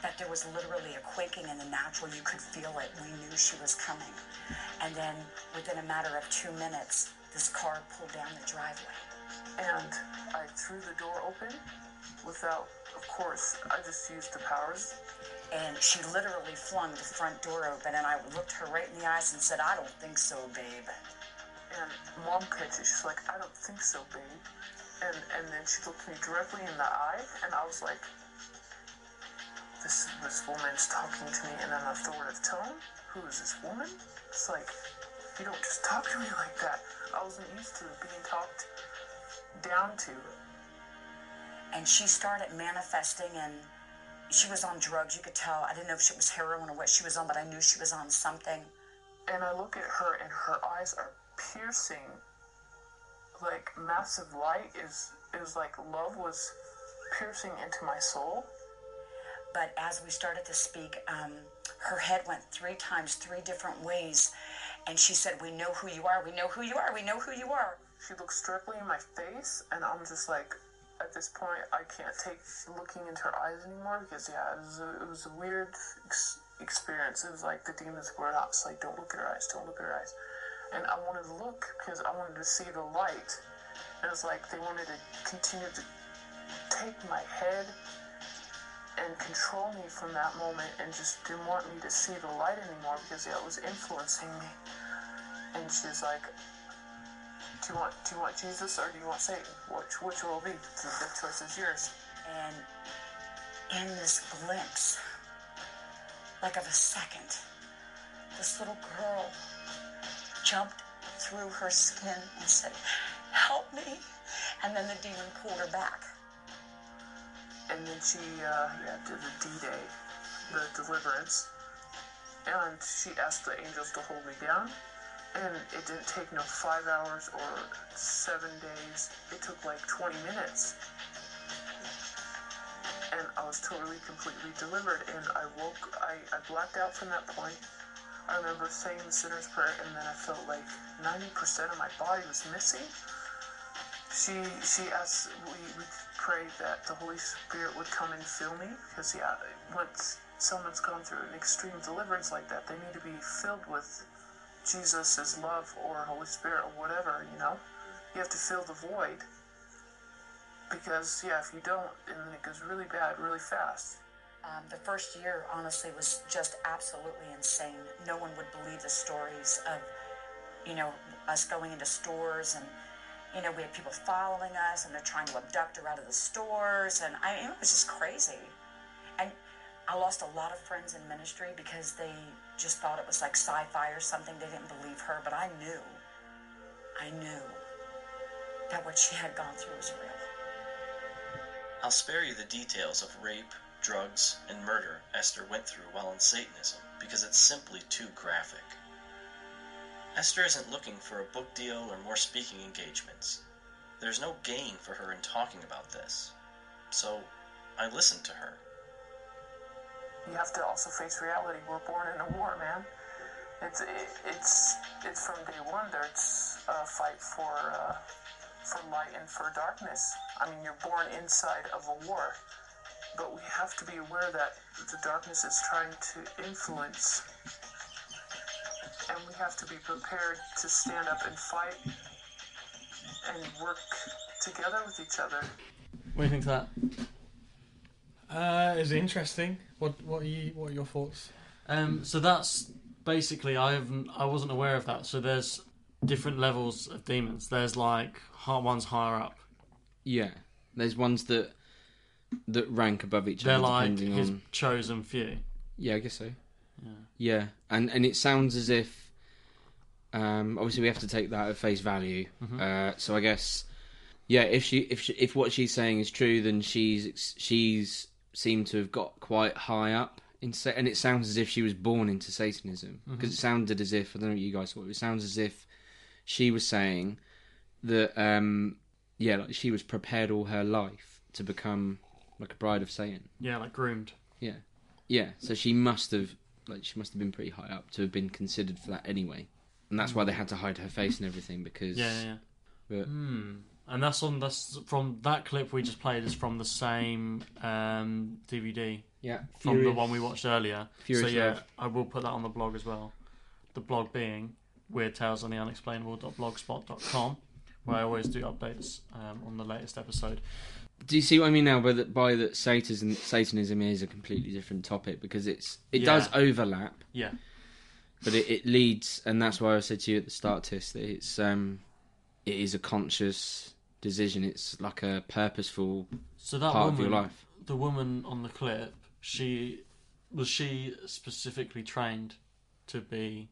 that there was literally a quaking in the natural. You could feel it. We knew she was coming. And then within a matter of two minutes, this car pulled down the driveway. And I threw the door open without, of course, I just used the powers. And she literally flung the front door open, and I looked her right in the eyes and said, I don't think so, babe. And mom catches it. She's like, I don't think so, babe. And and then she looked me directly in the eye, and I was like, this this woman's talking to me in an authoritative tone. Who is this woman? It's like you don't just talk to me like that. I wasn't used to being talked down to. And she started manifesting, and she was on drugs. You could tell. I didn't know if she was heroin or what she was on, but I knew she was on something. And I look at her, and her eyes are piercing, like massive light. Is it was like love was piercing into my soul. But as we started to speak, um, her head went three times, three different ways. And she said, We know who you are. We know who you are. We know who you are. She looks directly in my face, and I'm just like, at this point, I can't take looking into her eyes anymore because, yeah, it was a, it was a weird ex- experience. It was like the demons were. It's like, don't look at her eyes, don't look at her eyes. And I wanted to look because I wanted to see the light. And it was like they wanted to continue to take my head and control me from that moment and just didn't want me to see the light anymore because yeah, it was influencing me. And she's like, do you want do you want Jesus or do you want Satan? Which which will be? The, choice is yours. And in this glimpse, like of a second, this little girl jumped through her skin and said, Help me. And then the demon pulled her back. And then she uh, yeah did the D-Day, the deliverance, and she asked the angels to hold me down. And it didn't take no five hours or seven days. It took like 20 minutes. And I was totally, completely delivered. And I woke, I, I blacked out from that point. I remember saying the sinner's prayer, and then I felt like 90% of my body was missing. She she asked, we, we prayed that the Holy Spirit would come and fill me. Because, yeah, once someone's gone through an extreme deliverance like that, they need to be filled with Jesus' love or Holy Spirit or whatever, you know? You have to fill the void. Because, yeah, if you don't, then it goes really bad really fast. Um, the first year, honestly, was just absolutely insane. No one would believe the stories of, you know, us going into stores and, you know, we had people following us and they're trying to abduct her out of the stores. And I, it was just crazy. And I lost a lot of friends in ministry because they just thought it was like sci fi or something. They didn't believe her. But I knew, I knew that what she had gone through was real. I'll spare you the details of rape, drugs, and murder Esther went through while in Satanism because it's simply too graphic. Esther isn't looking for a book deal or more speaking engagements. There's no gain for her in talking about this. So I listened to her. You have to also face reality. We're born in a war, man. It's it, it's it's from day one. There's a fight for uh, for light and for darkness. I mean, you're born inside of a war, but we have to be aware that the darkness is trying to influence, and we have to be prepared to stand up and fight and work together with each other. What do you think of that? Uh, it's interesting. What what are you what are your thoughts? Um, so that's basically I haven't I wasn't aware of that. So there's different levels of demons. There's like hi- ones higher up. Yeah, there's ones that that rank above each They're other like depending his on. chosen few. Yeah, I guess so. Yeah. Yeah, and and it sounds as if, um, obviously we have to take that at face value. Mm-hmm. Uh, so I guess, yeah, if she if she, if what she's saying is true, then she's she's seemed to have got quite high up in sa- and it sounds as if she was born into Satanism because Mm-hmm. it sounded as if I don't know what you guys thought. It sounds as if she was saying that, um, yeah, like she was prepared all her life to become like a bride of Satan. Yeah, like groomed. Yeah, yeah. So she must have, like, she must have been pretty high up to have been considered for that anyway, and that's why they had to hide her face and everything because. Yeah, yeah. yeah. But, Hmm. And that's on that's from that clip we just played is from the same um, DVD yeah. from the one we watched earlier. Furious so yeah, Love. I will put that on the blog as well. The blog being Weird Tales on the Unexplainable.blogspot.com, where I always do updates um, on the latest episode. Do you see what I mean now? By that, by that, Satanism, Satanism is a completely different topic because it's it does overlap, Yeah, but it, it leads, and that's why I said to you at the start, Tis, that it's um, it is a conscious decision. It's like a purposeful so that part woman, of your life. the woman on the clip, she was she specifically trained to be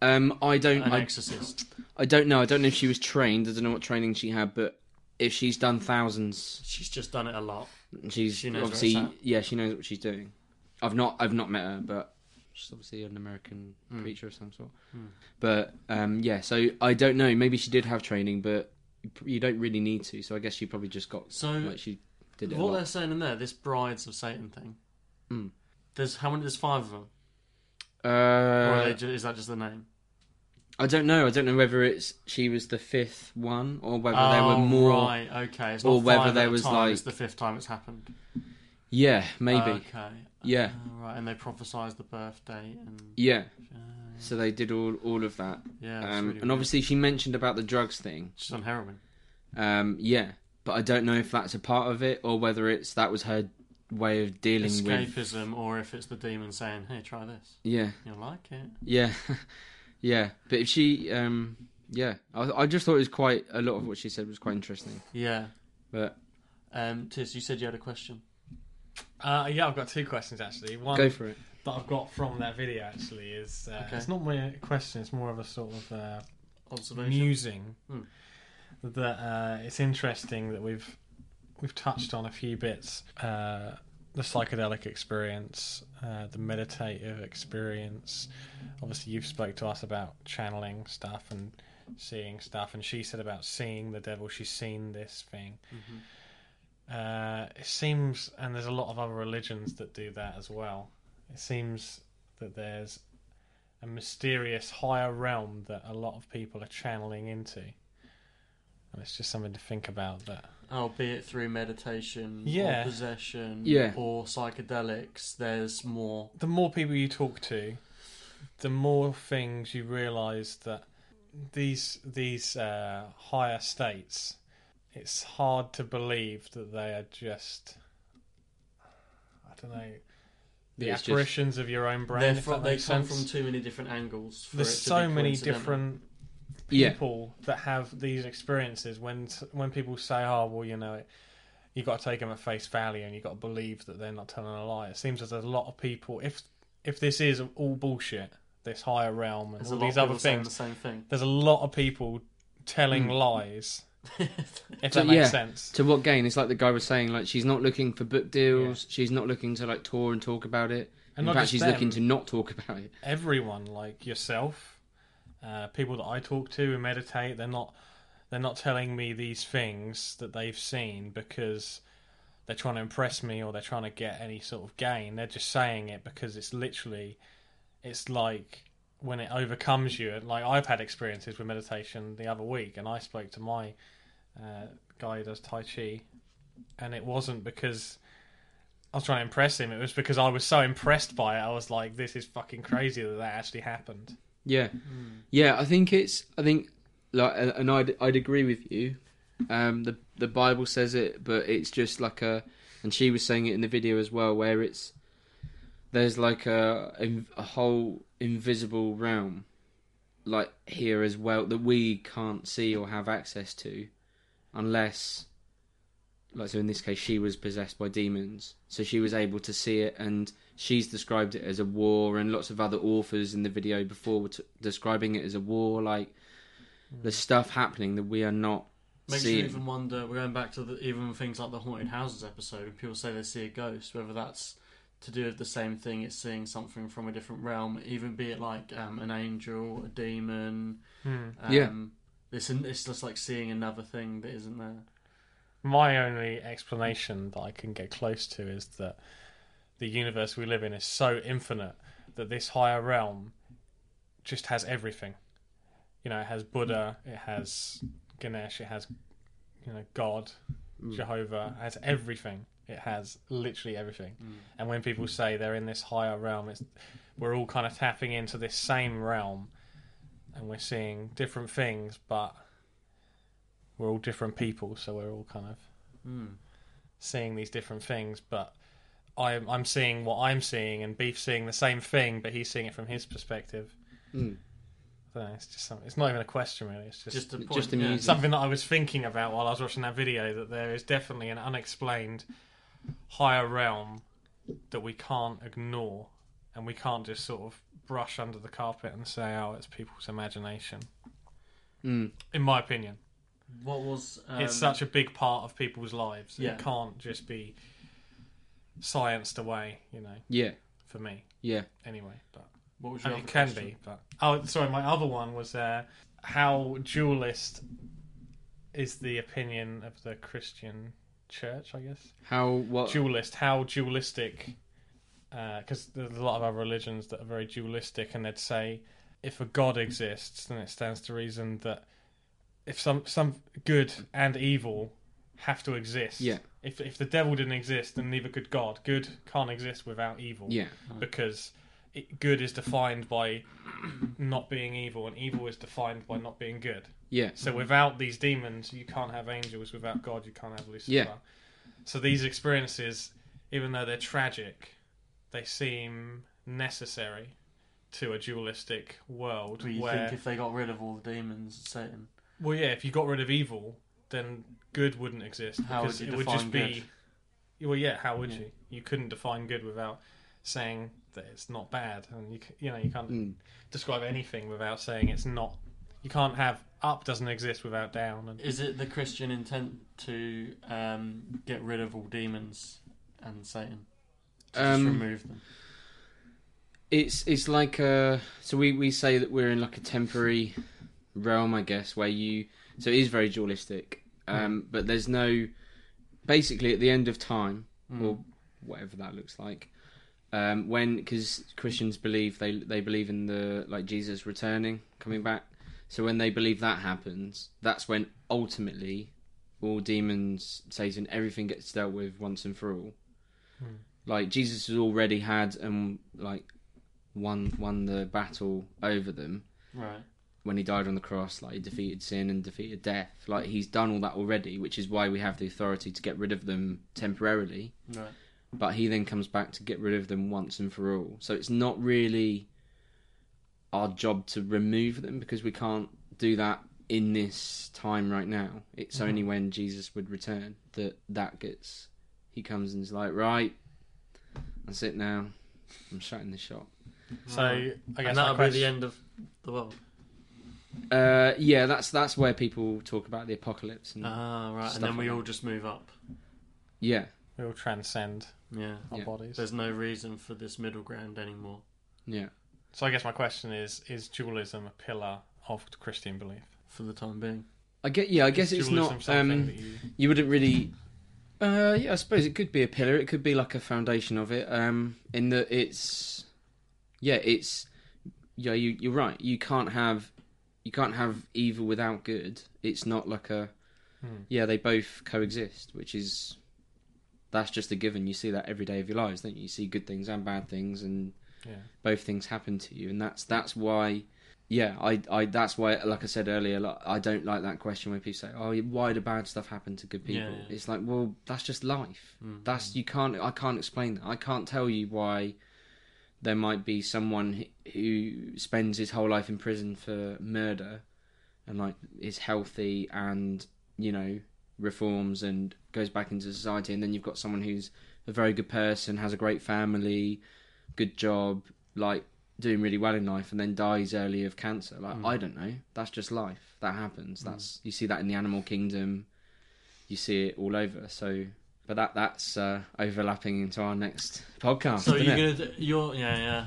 Um, I don't. an I, exorcist. I don't know. I don't know if she was trained. I don't know what training she had, but if she's done thousands, She's just done it a lot. she's She obviously yeah, she knows what she's doing. I've not I've not met her, but she's obviously an American Hmm. preacher of some sort. But um, yeah, so I don't know. Maybe she did have training, but you don't really need to. So I guess she probably just got So, like she did it. What they're saying in there, this brides of Satan thing. Mm. There's how many? There's five of them. Uh, is that just the name? I don't know. I don't know whether it's she was the fifth one or whether there were Oh, more. Right. Okay. It's not or whether there was, time, It's like- the fifth time it's happened. Yeah, maybe. Okay. Yeah. Uh, right, and they prophesized the birthday and Yeah. uh, So they did all all of that. yeah, Um, really and weird. obviously she mentioned about the drugs thing. she's on heroin. Um, yeah, but I don't know if that's a part of it or whether it's that was her way of dealing with. Escapism, or if it's the demon saying, "Hey, try this. Yeah, You'll like it." yeah, yeah. But if she, um, yeah, I, I just thought it was quite a lot of what she said was quite interesting. Yeah. But Um, Tis, you said you had a question. Uh, yeah, I've got two questions actually. One go for it. That I've got from that video actually is uh, Okay. it's not really a question; it's more of a sort of uh, Observation. musing. Hmm. That uh, it's interesting that we've we've touched on a few bits. Uh, the psychedelic experience, uh, the meditative experience. Obviously, you've spoke to us about channeling stuff and seeing stuff, and she said about seeing the devil. She's seen this thing. Uh, it seems, and there's a lot of other religions that do that as well. It seems that there's a mysterious higher realm that a lot of people are channeling into. And it's just something to think about that. Oh, be it through meditation, Yeah. or possession, Yeah. or psychedelics. There's more. The more people you talk to, the more things you realise that these these uh, higher states, it's hard to believe that they are just I don't know the It's just- apparitions of your own brain. They're if from, that they makes come sense. from too many different angles. For There's so many coincidental. different Yeah. people that have these experiences. When when people say, "Oh, well, you know, it, you've got to take them at face value, and you've got to believe that they're not telling a lie," it seems as there's a lot of people. If if this is all bullshit, this higher realm and There's a all lot these of other things, the same thing. there's a lot of people telling hmm. lies. If that makes yeah. sense. To what gain? It's like the guy was saying, like she's not looking for book deals. She's not looking to like tour and talk about it. And In fact, she's them. looking to not talk about it. everyone like yourself uh, people that i talk to who meditate they're not they're not telling me these things that they've seen because they're trying to impress me or they're trying to get any sort of gain they're just saying it because it's literally it's like when it overcomes you like i've had experiences with meditation the other week and i spoke to my uh, guy who does tai chi and it wasn't because I was trying to impress him. It was because I was so impressed by it. I was like, "This is fucking crazy that that actually happened." Yeah, yeah. I think it's. I think like, and I'd I'd agree with you. Um, the the Bible says it, but it's just like a, and she was saying it in the video as well, where it's there's like a a whole invisible realm, like here as well that we can't see or have access to, unless. Like so, in this case, she was possessed by demons, so she was able to see it, and she's described it as a war, and lots of other authors in the video before were t- describing it as a war. Like the hmm. stuff happening that we are not Makes seeing. you even wonder. We're going back to the, even things like the haunted houses episode. People say they see a ghost, whether that's to do the same thing, it's seeing something from a different realm, even be it like um, an angel, a demon. Um, Yeah. It's, an, it's just like seeing another thing that isn't there. My only explanation that I can get close to is that the universe we live in is so infinite that this higher realm just has everything. You know, it has Buddha, it has Ganesh, it has you know God, Jehovah, it has everything. It has literally everything. And when people say they're in this higher realm, it's we're all kind of tapping into this same realm, and we're seeing different things, but we're all different people, so we're all kind of seeing these different things. But I'm I'm seeing what I'm seeing, and Beef's seeing the same thing, but he's seeing it from his perspective. Mm. Know, it's just something. It's not even a question, really. It's just, Just a point. Just yeah. amusing. something that I was thinking about while I was watching that video. That there is definitely an unexplained higher realm that we can't ignore, and we can't just sort of brush under the carpet and say, "Oh, it's people's imagination." Mm. In my opinion, What was um, it's such a big part of people's lives. Yeah. It can't just be scienced away, you know. Yeah, For me, yeah. anyway. But what was your other it can question? be. But oh, sorry, my other one was uh, how dualist is the opinion of the Christian church? I guess How what? dualist. How dualistic? Uh, because there's a lot of other religions that are very dualistic, and they'd say if a god exists, then it stands to reason that if some some good and evil have to exist. Yeah. If if the devil didn't exist, then neither could God. Good can't exist without evil yeah, because it, good is defined by not being evil, and evil is defined by not being good. Yeah, So without these demons, you can't have angels. Without God, you can't have Lucifer. Yeah. So these experiences, even though they're tragic, they seem necessary to a dualistic world. Do you where, think if they got rid of all the demons, Satan? well, yeah, if you got rid of evil, then good wouldn't exist How because would you it would just define be. Well, yeah, how would Yeah. you? You couldn't define good without saying that it's not bad, and you you know you can't Mm. describe anything without saying it's not. You can't have up doesn't exist without down, and Is it the Christian intent to um, get rid of all demons and Satan? To just Um, remove them. it's it's like uh so we we say that we're in like a temporary realm i guess where you so it is very dualistic um but there's no basically at the end of time or whatever that looks like um when because christians believe they they believe in the like jesus returning coming back so when they believe that happens that's when ultimately all demons satan everything gets dealt with once and for all hmm. like jesus has already had and like won won the battle over them Right. when he died on the cross. Like he defeated sin and defeated death. Like he's done all that already, which is why we have the authority to get rid of them temporarily. Right. But he then comes back to get rid of them once and for all. So it's not really our job to remove them because we can't do that in this time right now. It's only when Jesus would return that that gets. He comes and is like, right, that's it now. I'm shutting the shop. so I guess and that'll be question, the end of the world. Uh, yeah, that's that's where people talk about the apocalypse. And, Ah, right. And then we like all that. just move up. yeah, we will transcend Yeah. our Yeah. bodies. There's no reason for this middle ground anymore. yeah. So I guess my question is: Is dualism a pillar of Christian belief? For the time being. I get. Yeah, I guess it's not. Um, you you wouldn't really. Uh, yeah, I suppose it could be a pillar. It could be like a foundation of it. Um, in that it's, yeah, it's, yeah, you you're right. You can't have, you can't have evil without good. It's not like a, Hmm. yeah, they both coexist, which is, that's just a given. You see that every day of your lives, don't you? You see good things and bad things, and yeah. both things happen to you, and that's that's why. Yeah, I, I, that's why, like I said earlier, like, I don't like that question where people say, "Oh, why do bad stuff happen to good people?" Yeah, yeah. It's like, well, that's just life. Mm. That's you can't, I can't explain that. I can't tell you why there might be someone who spends his whole life in prison for murder, and like is healthy and you know reforms and goes back into society, and then you've got someone who's a very good person, has a great family, good job, like doing really well in life, and then dies early of cancer. Like Mm. I don't know, that's just life. That happens. That's you see that in the animal kingdom. You see it all over. So, but that that's uh, overlapping into our next podcast. So you're it? gonna do, you're yeah yeah.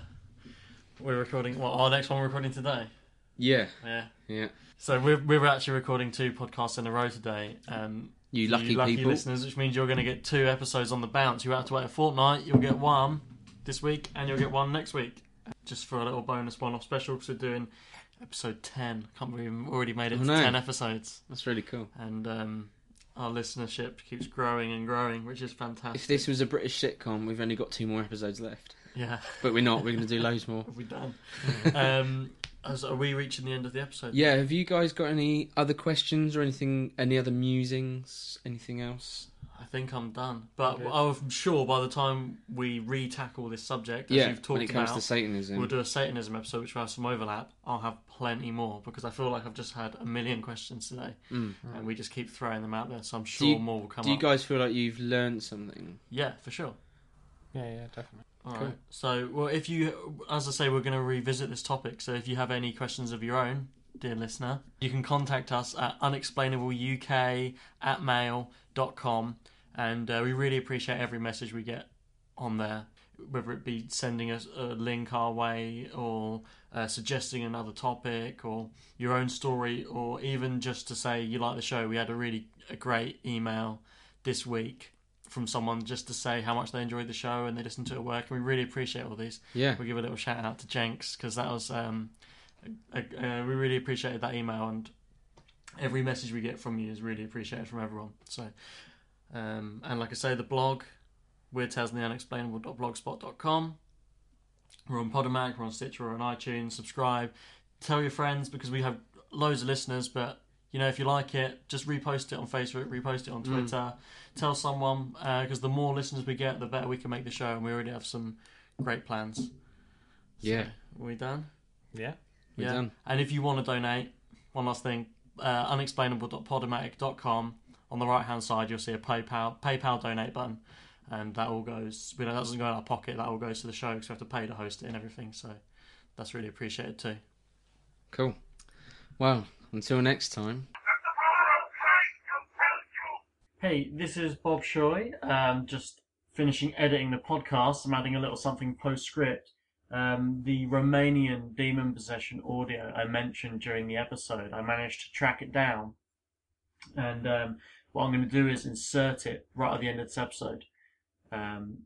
We're recording. What our next one we're recording today? Yeah, Yeah. yeah. So we're we're actually recording two podcasts in a row today. Um, You lucky, lucky people. listeners, which means you're going to get two episodes on the bounce. You have to wait a fortnight. You'll get one this week, and you'll get one next week, just for a little bonus one-off special. Because we're doing episode ten. Can't believe we've already made it Oh, to no. ten episodes, That's really cool. and um, our listenership keeps growing and growing, which is fantastic. If this was a British sitcom, we've only got two more episodes left. yeah, But we're not. We're going to do loads more. we done? um, are we reaching the end of the episode? Yeah. Have you guys got any other questions or anything? Any other musings? Anything else? I think I'm done. But Okay. I'm sure by the time we re-tackle this subject, as yeah. you've talked When it comes about, to Satanism. we'll do a Satanism episode, which will have some overlap. I'll have plenty more because I feel like I've just had a million questions today, Mm. and we just keep throwing them out there. So I'm sure you- more will come Do you up. guys feel like you've learned something? Yeah, for sure. Yeah, yeah, definitely. All right. So, well, if you, as I say, we're going to revisit this topic. So, if you have any questions of your own, dear listener, you can contact us at unexplainableuk at mail.com. And uh, we really appreciate every message we get on there, whether it be sending us a link our way or uh, suggesting another topic or your own story or even just to say you like the show. We had a really a great email this week from someone just to say how much they enjoyed the show and they listened to it at work. And we really appreciate all these. Yeah. We give a little shout out to Jenks because that was um, a, a, we really appreciated that email and every message we get from you is really appreciated from everyone. So, um, and like I say, the blog Weird Tales and the Unexplainable.blogspot.com. We're on Podomatic, we're on Stitcher, we're on iTunes. Subscribe, tell your friends because we have loads of listeners, but you know, if you like it, just repost it on Facebook, repost it on Twitter, tell someone because the more listeners we get, the better we can make the show, and we already have some great plans. Yeah. So, are we done? Yeah. We're done. And if you want to donate, one last thing, uh, unexplainable.podomatic.com. On the right hand side, you'll see a PayPal PayPal donate button, and that all goes. We don't, that doesn't go in our pocket. That all goes to the show because we have to pay to host it and everything. So that's really appreciated too. Cool. Well, until next time. Hey, this is Bob Shoy. Um, just finishing editing the podcast. I'm adding a little something postscript. Um, the Romanian demon possession audio I mentioned during the episode, I managed to track it down. And um, what I'm going to do is insert it right at the end of this episode. Um,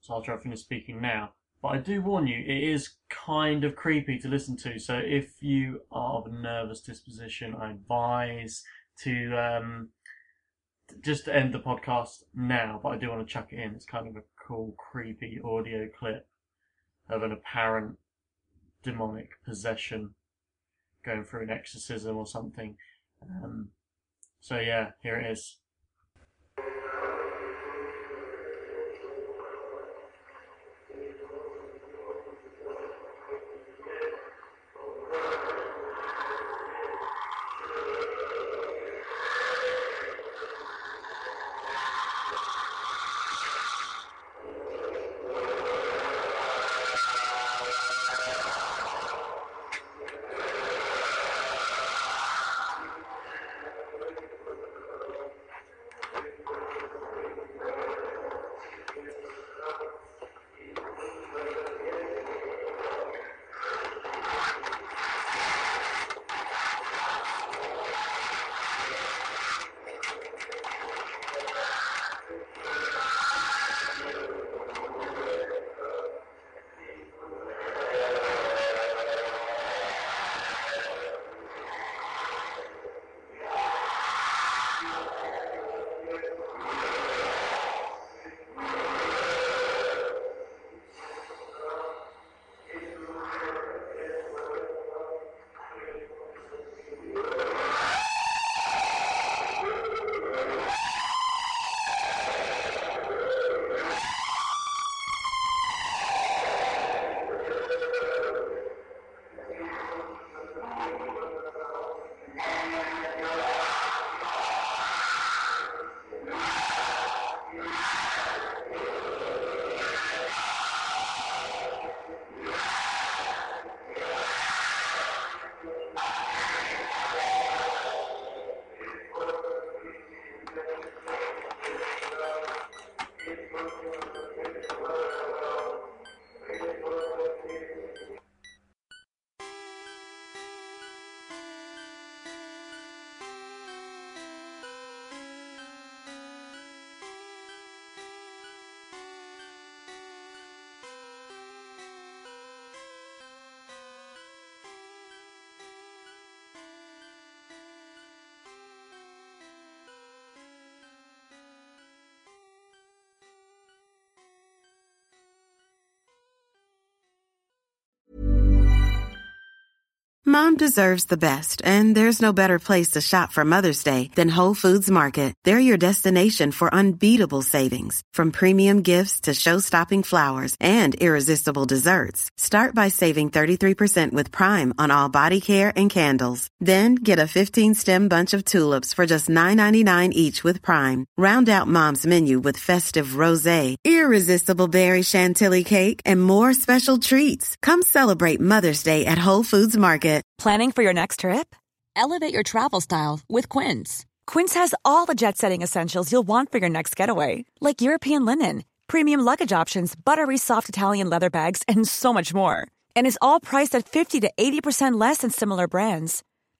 so I'll try to finish speaking now. But I do warn you, it is kind of creepy to listen to. So if you are of a nervous disposition, I advise to um, just end the podcast now. But I do want to chuck it in. It's kind of a cool, creepy audio clip of an apparent demonic possession going through an exorcism or something. Um, so yeah, here it is. Mom deserves the best, and there's no better place to shop for Mother's Day than Whole Foods Market. They're your destination for unbeatable savings, from premium gifts to show-stopping flowers and irresistible desserts. Start by saving 33% with Prime on all body care and candles. Then get a 15-stem bunch of tulips for just $9.99 each with Prime. Round out Mom's menu with festive rosé, irresistible berry chantilly cake, and more special treats. Come celebrate Mother's Day at Whole Foods Market. Planning for your next trip? Elevate your travel style with Quince. Quince has all the jet setting essentials you'll want for your next getaway, like European linen, premium luggage options, buttery soft Italian leather bags, and so much more. And is all priced at 50 to 80% less than similar brands.